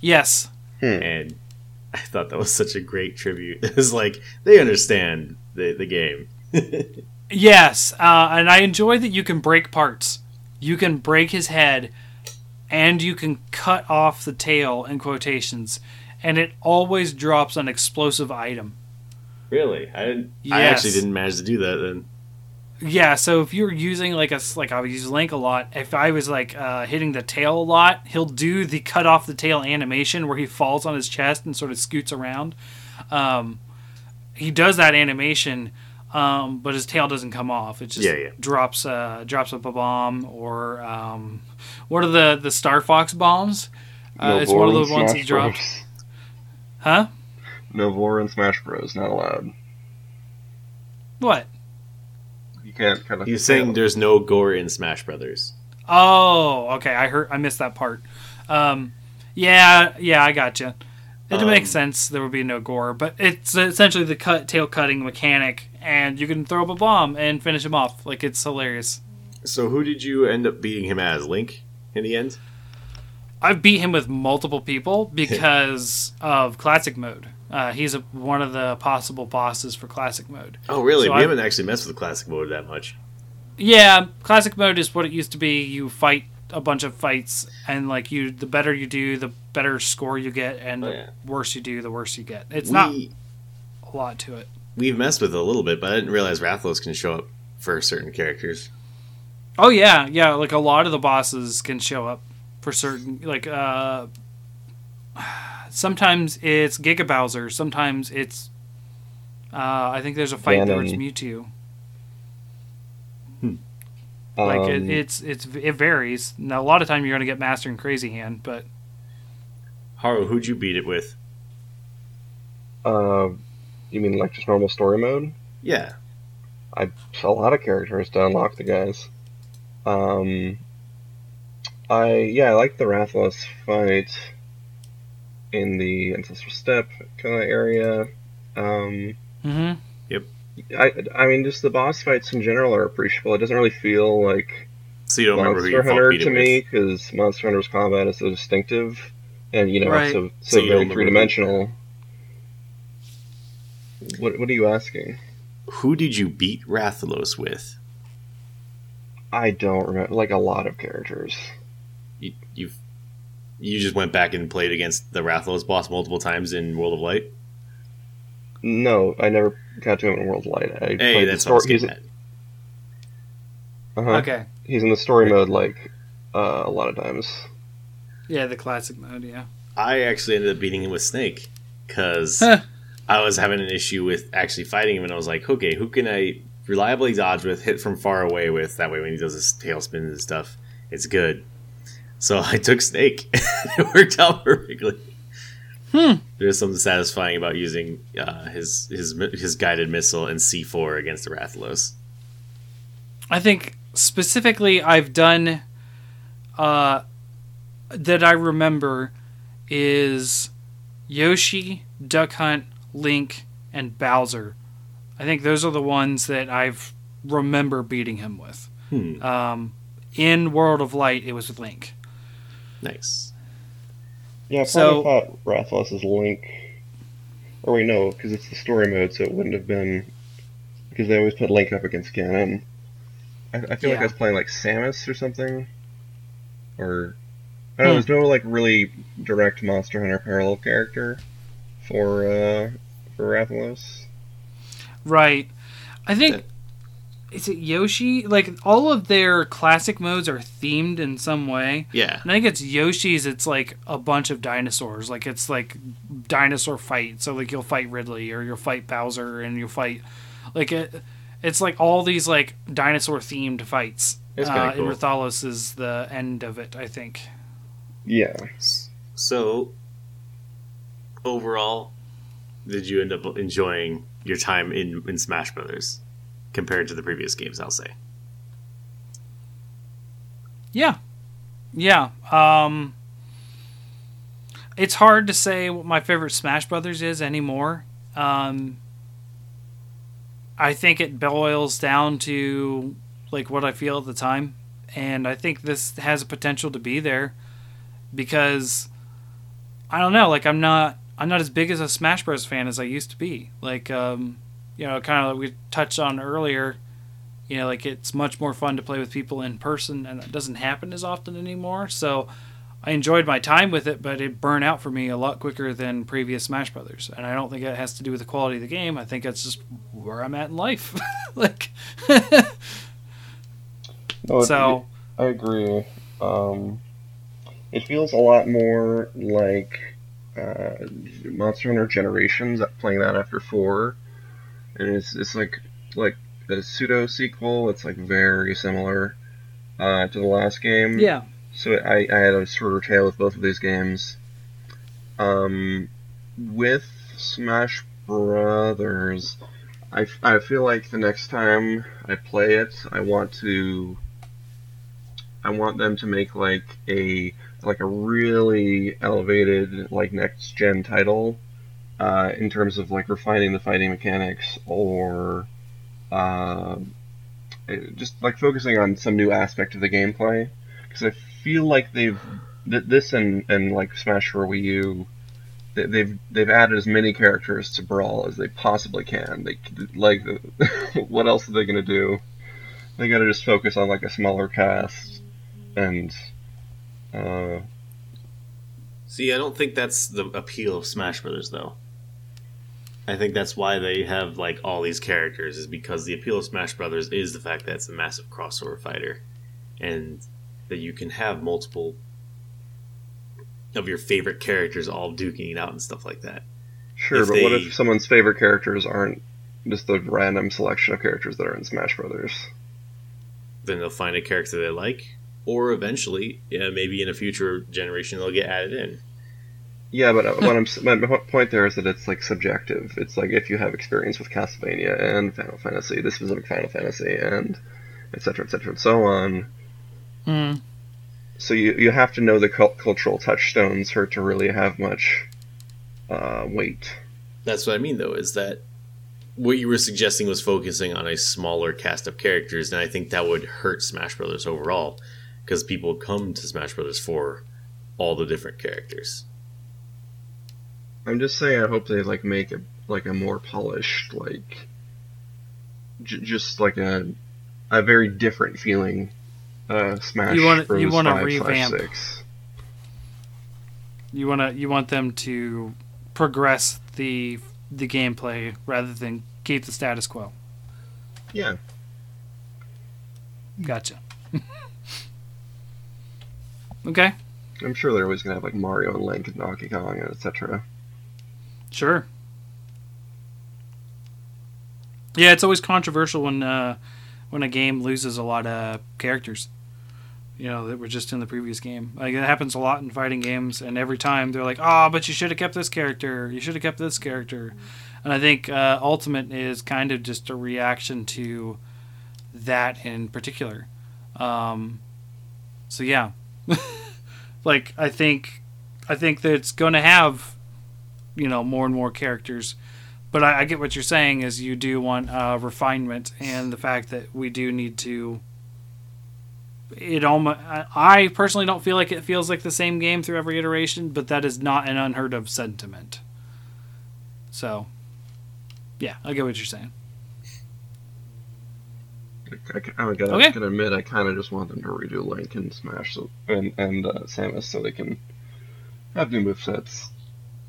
yes, And I thought that was such a great tribute. *laughs* It was like they understand the the game. *laughs* Yes, uh, and I enjoy that you can break parts. You can break his head, and you can cut off the tail in quotations, and it always drops an explosive item. Really, I didn't. I actually didn't manage to do that. Then Yeah, so if you're using like a like I would use Link a lot. If I was like uh, hitting the tail a lot, he'll do the cut off the tail animation where he falls on his chest and sort of scoots around. Um, he does that animation, um, but his tail doesn't come off. It just Yeah, yeah. drops uh, drops up a bomb or um, what are the the Star Fox bombs? Uh, it's one of in ones that drops. Bros. Huh? Novor and Smash Bros. Not allowed. What? You can't kind of. he's saying there's no gore in Smash Brothers. Oh, okay. I heard. I missed that part. Um, yeah, yeah, I got gotcha. It Um, makes sense. There would be no gore, but it's essentially the cut tail cutting mechanic, and you can throw up a bomb and finish him off. Like it's hilarious. So who did you end up beating him as? Link in the end? I've beat him with multiple people *laughs* because of classic mode. Uh, he's a, one of the possible bosses for classic mode. Oh, really? So we I- haven't actually messed with classic mode that much. Yeah, classic mode is what it used to be. You fight a bunch of fights, and like you, the better you do, the better score you get, and Oh, the worse you do, the worse you get. It's not a lot to it. we've messed with it a little bit, but I didn't realize Rathalos can show up for certain characters. Oh yeah, yeah. Like a lot of the bosses can show up for certain. Like uh, sometimes it's Giga Bowser. Sometimes it's. Uh, I think there's a fight where it's Ganon. Mewtwo. Like it, Um, it's it's it varies. Now a lot of time you're gonna get Master and Crazy Hand, but Haru, who'd you beat it with? Uh, you mean like just normal story mode? Yeah. I a lot of characters to unlock the guys. Um, I yeah, I like the Rathalos fight in the ancestral steppe kind of area. Um, hmm I I mean, just the boss fights in general are appreciable. It doesn't really feel like So you don't remember who Monster Hunter to me because Monster Hunter's combat is so distinctive, and you know, Right. so So so, very three dimensional. What what are you asking? Who did you beat Rathalos with? I don't remember. Like a lot of characters. You just went back and played against the Rathalos boss multiple times in World of Light. No, I never got to him in World of Light. I Hey, played the that's what I was story. He's, getting at. uh-huh. okay, he's in the story mode like uh, a lot of times. yeah, the classic mode, yeah. I actually ended up beating him with Snake because Huh. I was having an issue with actually fighting him, and I was like, okay, who can I reliably dodge with, hit from far away with? That way, when he does his tail spins and stuff, it's good. So *laughs* I took Snake. *laughs* it worked out perfectly. Hmm. There's something satisfying about using uh, his his his guided missile and C4 against the Rathalos. I think specifically I've done uh, that I remember is Yoshi, Duck Hunt, Link, and Bowser. I think those are the ones that I've remember beating him with. Hmm. Um, in World of Light, it was with Link. Nice. Yeah, I So- probably thought Rathalos is Link. Or wait, no, because it's the story mode, so it wouldn't have been because they always put Link up against Ganon. I, I feel like I was playing like Samus or something, or I don't know. Hmm. There's no like really direct Monster Hunter parallel character for uh for Rathalos. Right. I think is it Yoshi? Like all of their classic modes are themed in some way. Yeah. And I think it's Yoshi's. It's like a bunch of dinosaurs. Like it's like dinosaur fight. So like you'll fight Ridley or you'll fight Bowser and you'll fight like it. It's like all these like dinosaur themed fights. That's kinda uh, cool. And Rathalos is the end of it. I think. Yeah, So, overall, did you end up enjoying your time in, in Smash Brothers compared to the previous games? I'll say. Yeah. Yeah. Um It's hard to say what my favorite Smash Brothers is anymore. Um I think it boils down to like what I feel at the time and I think this has a potential to be there because I don't know, like I'm not I'm not as big as a Smash Bros fan as I used to be. Like um you know, kind of like we touched on earlier, you know like it's much more fun to play with people in person and that doesn't happen as often anymore. So i enjoyed my time with it but it burned out for me a lot quicker than previous smash brothers. And i don't think it has to do with the quality of the game. I think that's just where i'm at in life. *laughs* Like no, so I agree. Um, it feels a lot more like uh, Monster Hunter Generations, playing that after four, and it's it's like like a pseudo sequel. It's like very similar uh, to the last game. yeah So I, I had a sort of tale with both of these games. Um, with Smash Brothers, I, I feel like the next time I play it, I want to. I want them to make like a like a really elevated like next gen title, uh, in terms of like refining the fighting mechanics or, uh, just like focusing on some new aspect of the gameplay because I feel like they've th- this and and like Smash for Wii U, they- they've they've added as many characters to Brawl as they possibly can. They like *laughs* what else are they gonna do? They gotta just focus on like a smaller cast and uh, See, I don't think that's the appeal of Smash Brothers, though. I think that's why they have like all these characters, is because the appeal of Smash Brothers is the fact that it's a massive crossover fighter, and that you can have multiple of your favorite characters all duking it out and stuff like that. sure. If but what if someone's favorite characters aren't just the random selection of characters that are in Smash Brothers? Then they'll find a character they like, or eventually, yeah, maybe in a future generation they'll get added in. Yeah, but uh, what I'm my my point there is that it's like subjective. It's like if you have experience with Castlevania and Final Fantasy, this specific Final Fantasy, and etc. cetera, et cetera, and so on. mm, So you you have to know the cul- cultural touchstones for it to really have much uh, weight. That's what I mean, though, is that what you were suggesting was focusing on a smaller cast of characters, and I think that would hurt Smash Brothers overall because people come to Smash Brothers for all the different characters. I'm just saying, I hope they like make a like a more polished, like j- just like a a very different feeling. Uh, Smash You Bros. you wanna revamp. 6. you want to you want them to progress the the gameplay rather than keep the status quo Yeah, gotcha *laughs* okay I'm sure they're always gonna have like Mario and Link and Donkey Kong and etc. Sure. Yeah, it's always controversial when uh, when a game loses a lot of characters. You know that were just in the previous game. Like it happens a lot in fighting games, and every time they're like, "Oh, but you should have kept this character. You should have kept this character." And I think uh, Ultimate is kind of just a reaction to that in particular. Um, so yeah, *laughs* like I think I think that it's going to have you know more and more characters but I, I get what you're saying is you do want uh, refinement and the fact that we do need to it almost I personally don't feel like it feels like the same game through every iteration but that is not an unheard of sentiment so yeah I get what you're saying I, I, I gotta, Okay. gotta admit, I kind of just want them to redo Link and Smash so, and and uh, Samus so they can have new movesets.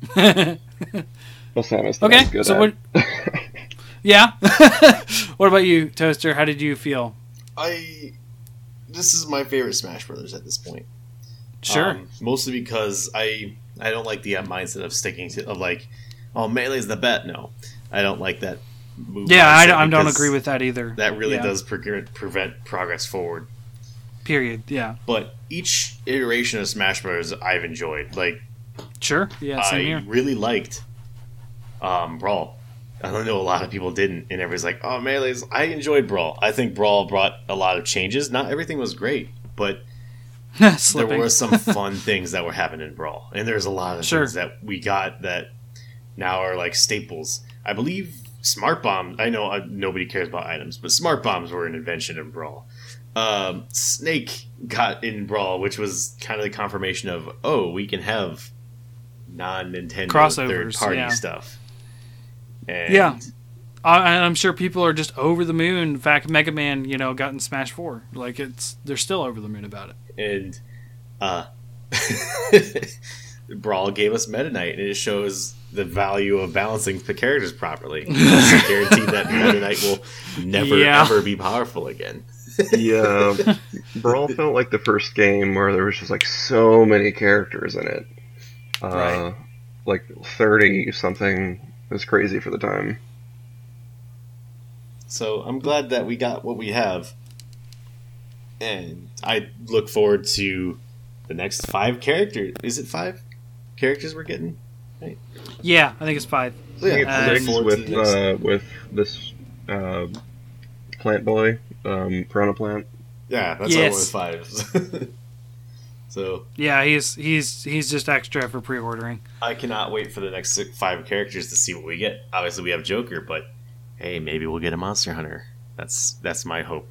*laughs* Well, Samus. they're Okay, good so at. *laughs* yeah. *laughs* what about you, Toaster? How did you feel? I this is my favorite Smash Brothers at this point. Sure. Um, mostly because I I don't like the uh, mindset of sticking to of like, oh melee's the bet. No, I don't like that. Move yeah, I, don't- I don't agree with that either. that. Really Yeah. does pre- prevent progress forward. Period. Yeah. But each iteration of Smash Bros. I've enjoyed. Like Sure. Yeah. Same I here. really liked um, Brawl. I don't know a lot of people didn't, and everybody's like, "Oh, melee's." I enjoyed Brawl. I think Brawl brought a lot of changes. Not everything was great, but *laughs* there were some fun *laughs* things that were happening in Brawl, and there's a lot of Sure. things that we got that now are like staples. I believe smart bombs. I know uh, nobody cares about items, but smart bombs were an invention in Brawl. Um, Snake got in Brawl, which was kind of the confirmation of oh, we can have non Nintendo Crossovers, third party yeah. stuff. And Yeah. I, I'm sure people are just over the moon. In fact, Mega Man, you know, got in Smash Four. Like it's they're still over the moon about it. and uh, *laughs* Brawl gave us Meta Knight, and it shows the value of balancing the characters properly. *laughs* It's guaranteed that Meta Knight will never Yeah. ever be powerful again. *laughs* Yeah, Brawl felt like the first game where there was just like so many characters in it. Uh, Right. Like thirty something. It was crazy for the time. So I'm glad that we got what we have, and I look forward to the next five characters. Is it five characters we're getting? Yeah, I think it's five. I think Yeah, it's uh, six with uh, with this uh, plant boy, um, Piranha Plant. Yeah, that's Yes. all with five. *laughs* so Yeah, he's he's he's just extra for pre-ordering. I cannot wait for the next five characters to see what we get. Obviously, we have Joker, but hey, maybe we'll get a Monster Hunter. That's that's my hope.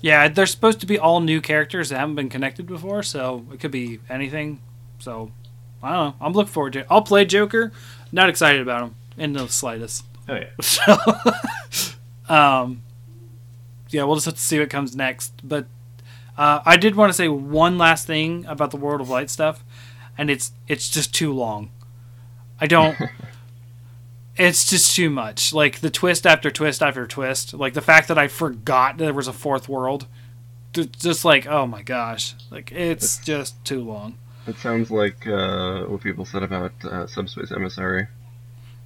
Yeah, they're supposed to be all new characters that haven't been connected before, so it could be anything. So I don't know. I'm looking forward to it. I'll play Joker. Not excited about him in the slightest. Oh yeah, *laughs* So, *laughs* um, yeah, we'll just have to see what comes next. But uh, I did want to say one last thing about the World of Light stuff, and it's it's just too long. I don't. *laughs* it's just too much. Like the twist after twist after twist. Like the fact that I forgot there was a fourth world. Just like oh my gosh, like it's just too long. It sounds like uh, what people said about uh, Subspace Emissary.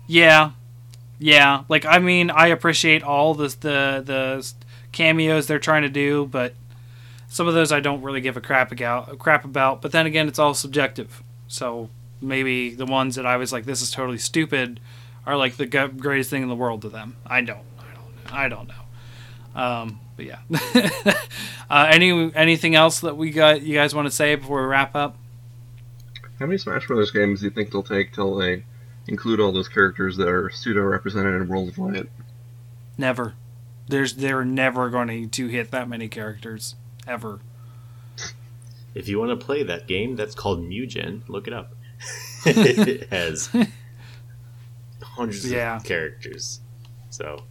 Yeah, yeah. Like I mean, I appreciate all the the the cameos they're trying to do, but some of those I don't really give a crap about. Crap about. But then again, it's all subjective. So maybe the ones that I was like, "This is totally stupid," are like the greatest thing in the world to them. I don't. I don't. I don't know. Um, but yeah. *laughs* uh, any anything else that we got? You guys want to say before we wrap up? How many Smash Brothers games do you think they'll take till they include all those characters that are pseudo represented in World of Light? Never. There's they're never going to hit that many characters ever. if you want to play that game, that's called Mugen. Look it up. *laughs* it has *laughs* hundreds Yeah. of characters. So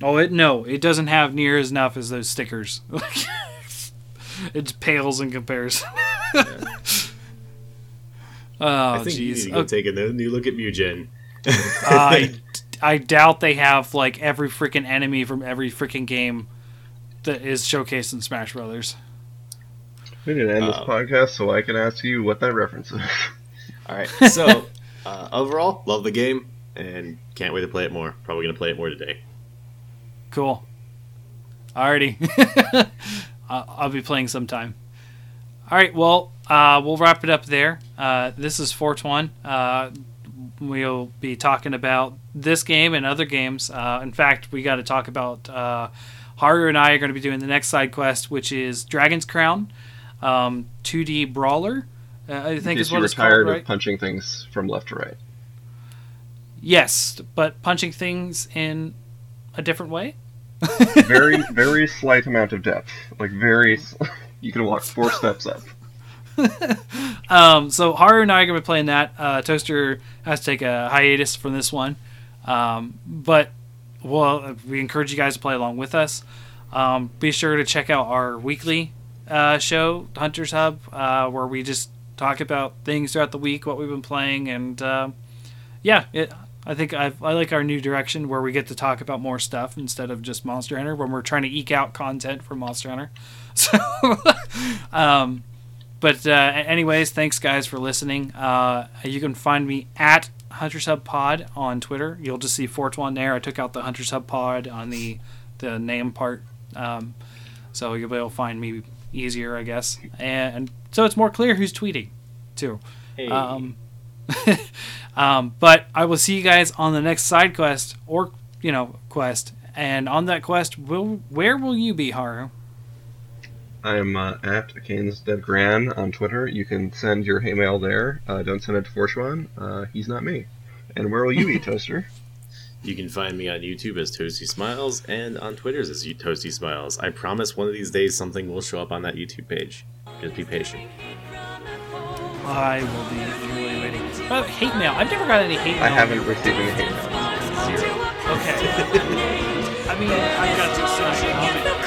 Oh, it no, it doesn't have near as enough as those stickers. *laughs* it pales in comparison. oh, I think you need jeez. to go take a new look at Mugen. Uh, I, I doubt they have like every freaking enemy from every freaking game that is showcased in Smash Brothers. We need to end this Uh, podcast so I can ask you what that reference is. All right. *laughs* So uh, overall, love the game and can't wait to play it more. Probably gonna play it more today. Cool. Alrighty. *laughs* I'll I'll be playing sometime. All right. Well, uh, we'll wrap it up there. Uh, this is Fortuan. Uh, we'll be talking about this game and other games. Uh, in fact, we got to talk about uh, Haru and I are going to be doing the next side quest, which is Dragon's Crown, um, 2D brawler. Uh, I think is what it's called, tired right? of punching things from left to right. yes, but punching things in a different way. *laughs* Very, *laughs* very slight amount of depth. Like very, *laughs* you can walk four steps up. Um, so Haru and I are gonna be playing that. Uh, Toaster has to take a hiatus from this one, um, but well, we encourage you guys to play along with us. Um, be sure to check out our weekly uh, show, Hunters Hub, uh, where we just talk about things throughout the week, what we've been playing, and uh, yeah, it, I think i I like our new direction where we get to talk about more stuff instead of just Monster Hunter when we're trying to eke out content from Monster Hunter. *laughs* So, um, but uh, anyways, thanks guys for listening. Uh, you can find me at Hunters Hub Pod on Twitter. You'll just see Fortuan there. I took out the Hunters Hub Pod on the the name part, um, so you'll be able to find me easier, I guess. And so it's more clear who's tweeting, too. Hey. Um, *laughs* um, but I will see you guys on the next side quest or you know quest. And on that quest, will where will you be, Haru? I'm uh, at Kane's Dead Gran on Twitter. You can send your hate mail there. Uh, don't send it to Forshuan. Uh, he's not me. And where will you be, *laughs* Toaster? You can find me on YouTube as Toasty Smiles and on Twitter as Toasty Smiles. I promise one of these days something will show up on that YouTube page. Just be patient. I will be really waiting. Oh, hate mail. I've never got any hate mail. I haven't received any hate mail. Zero. Okay. *laughs* I mean, I've got to say,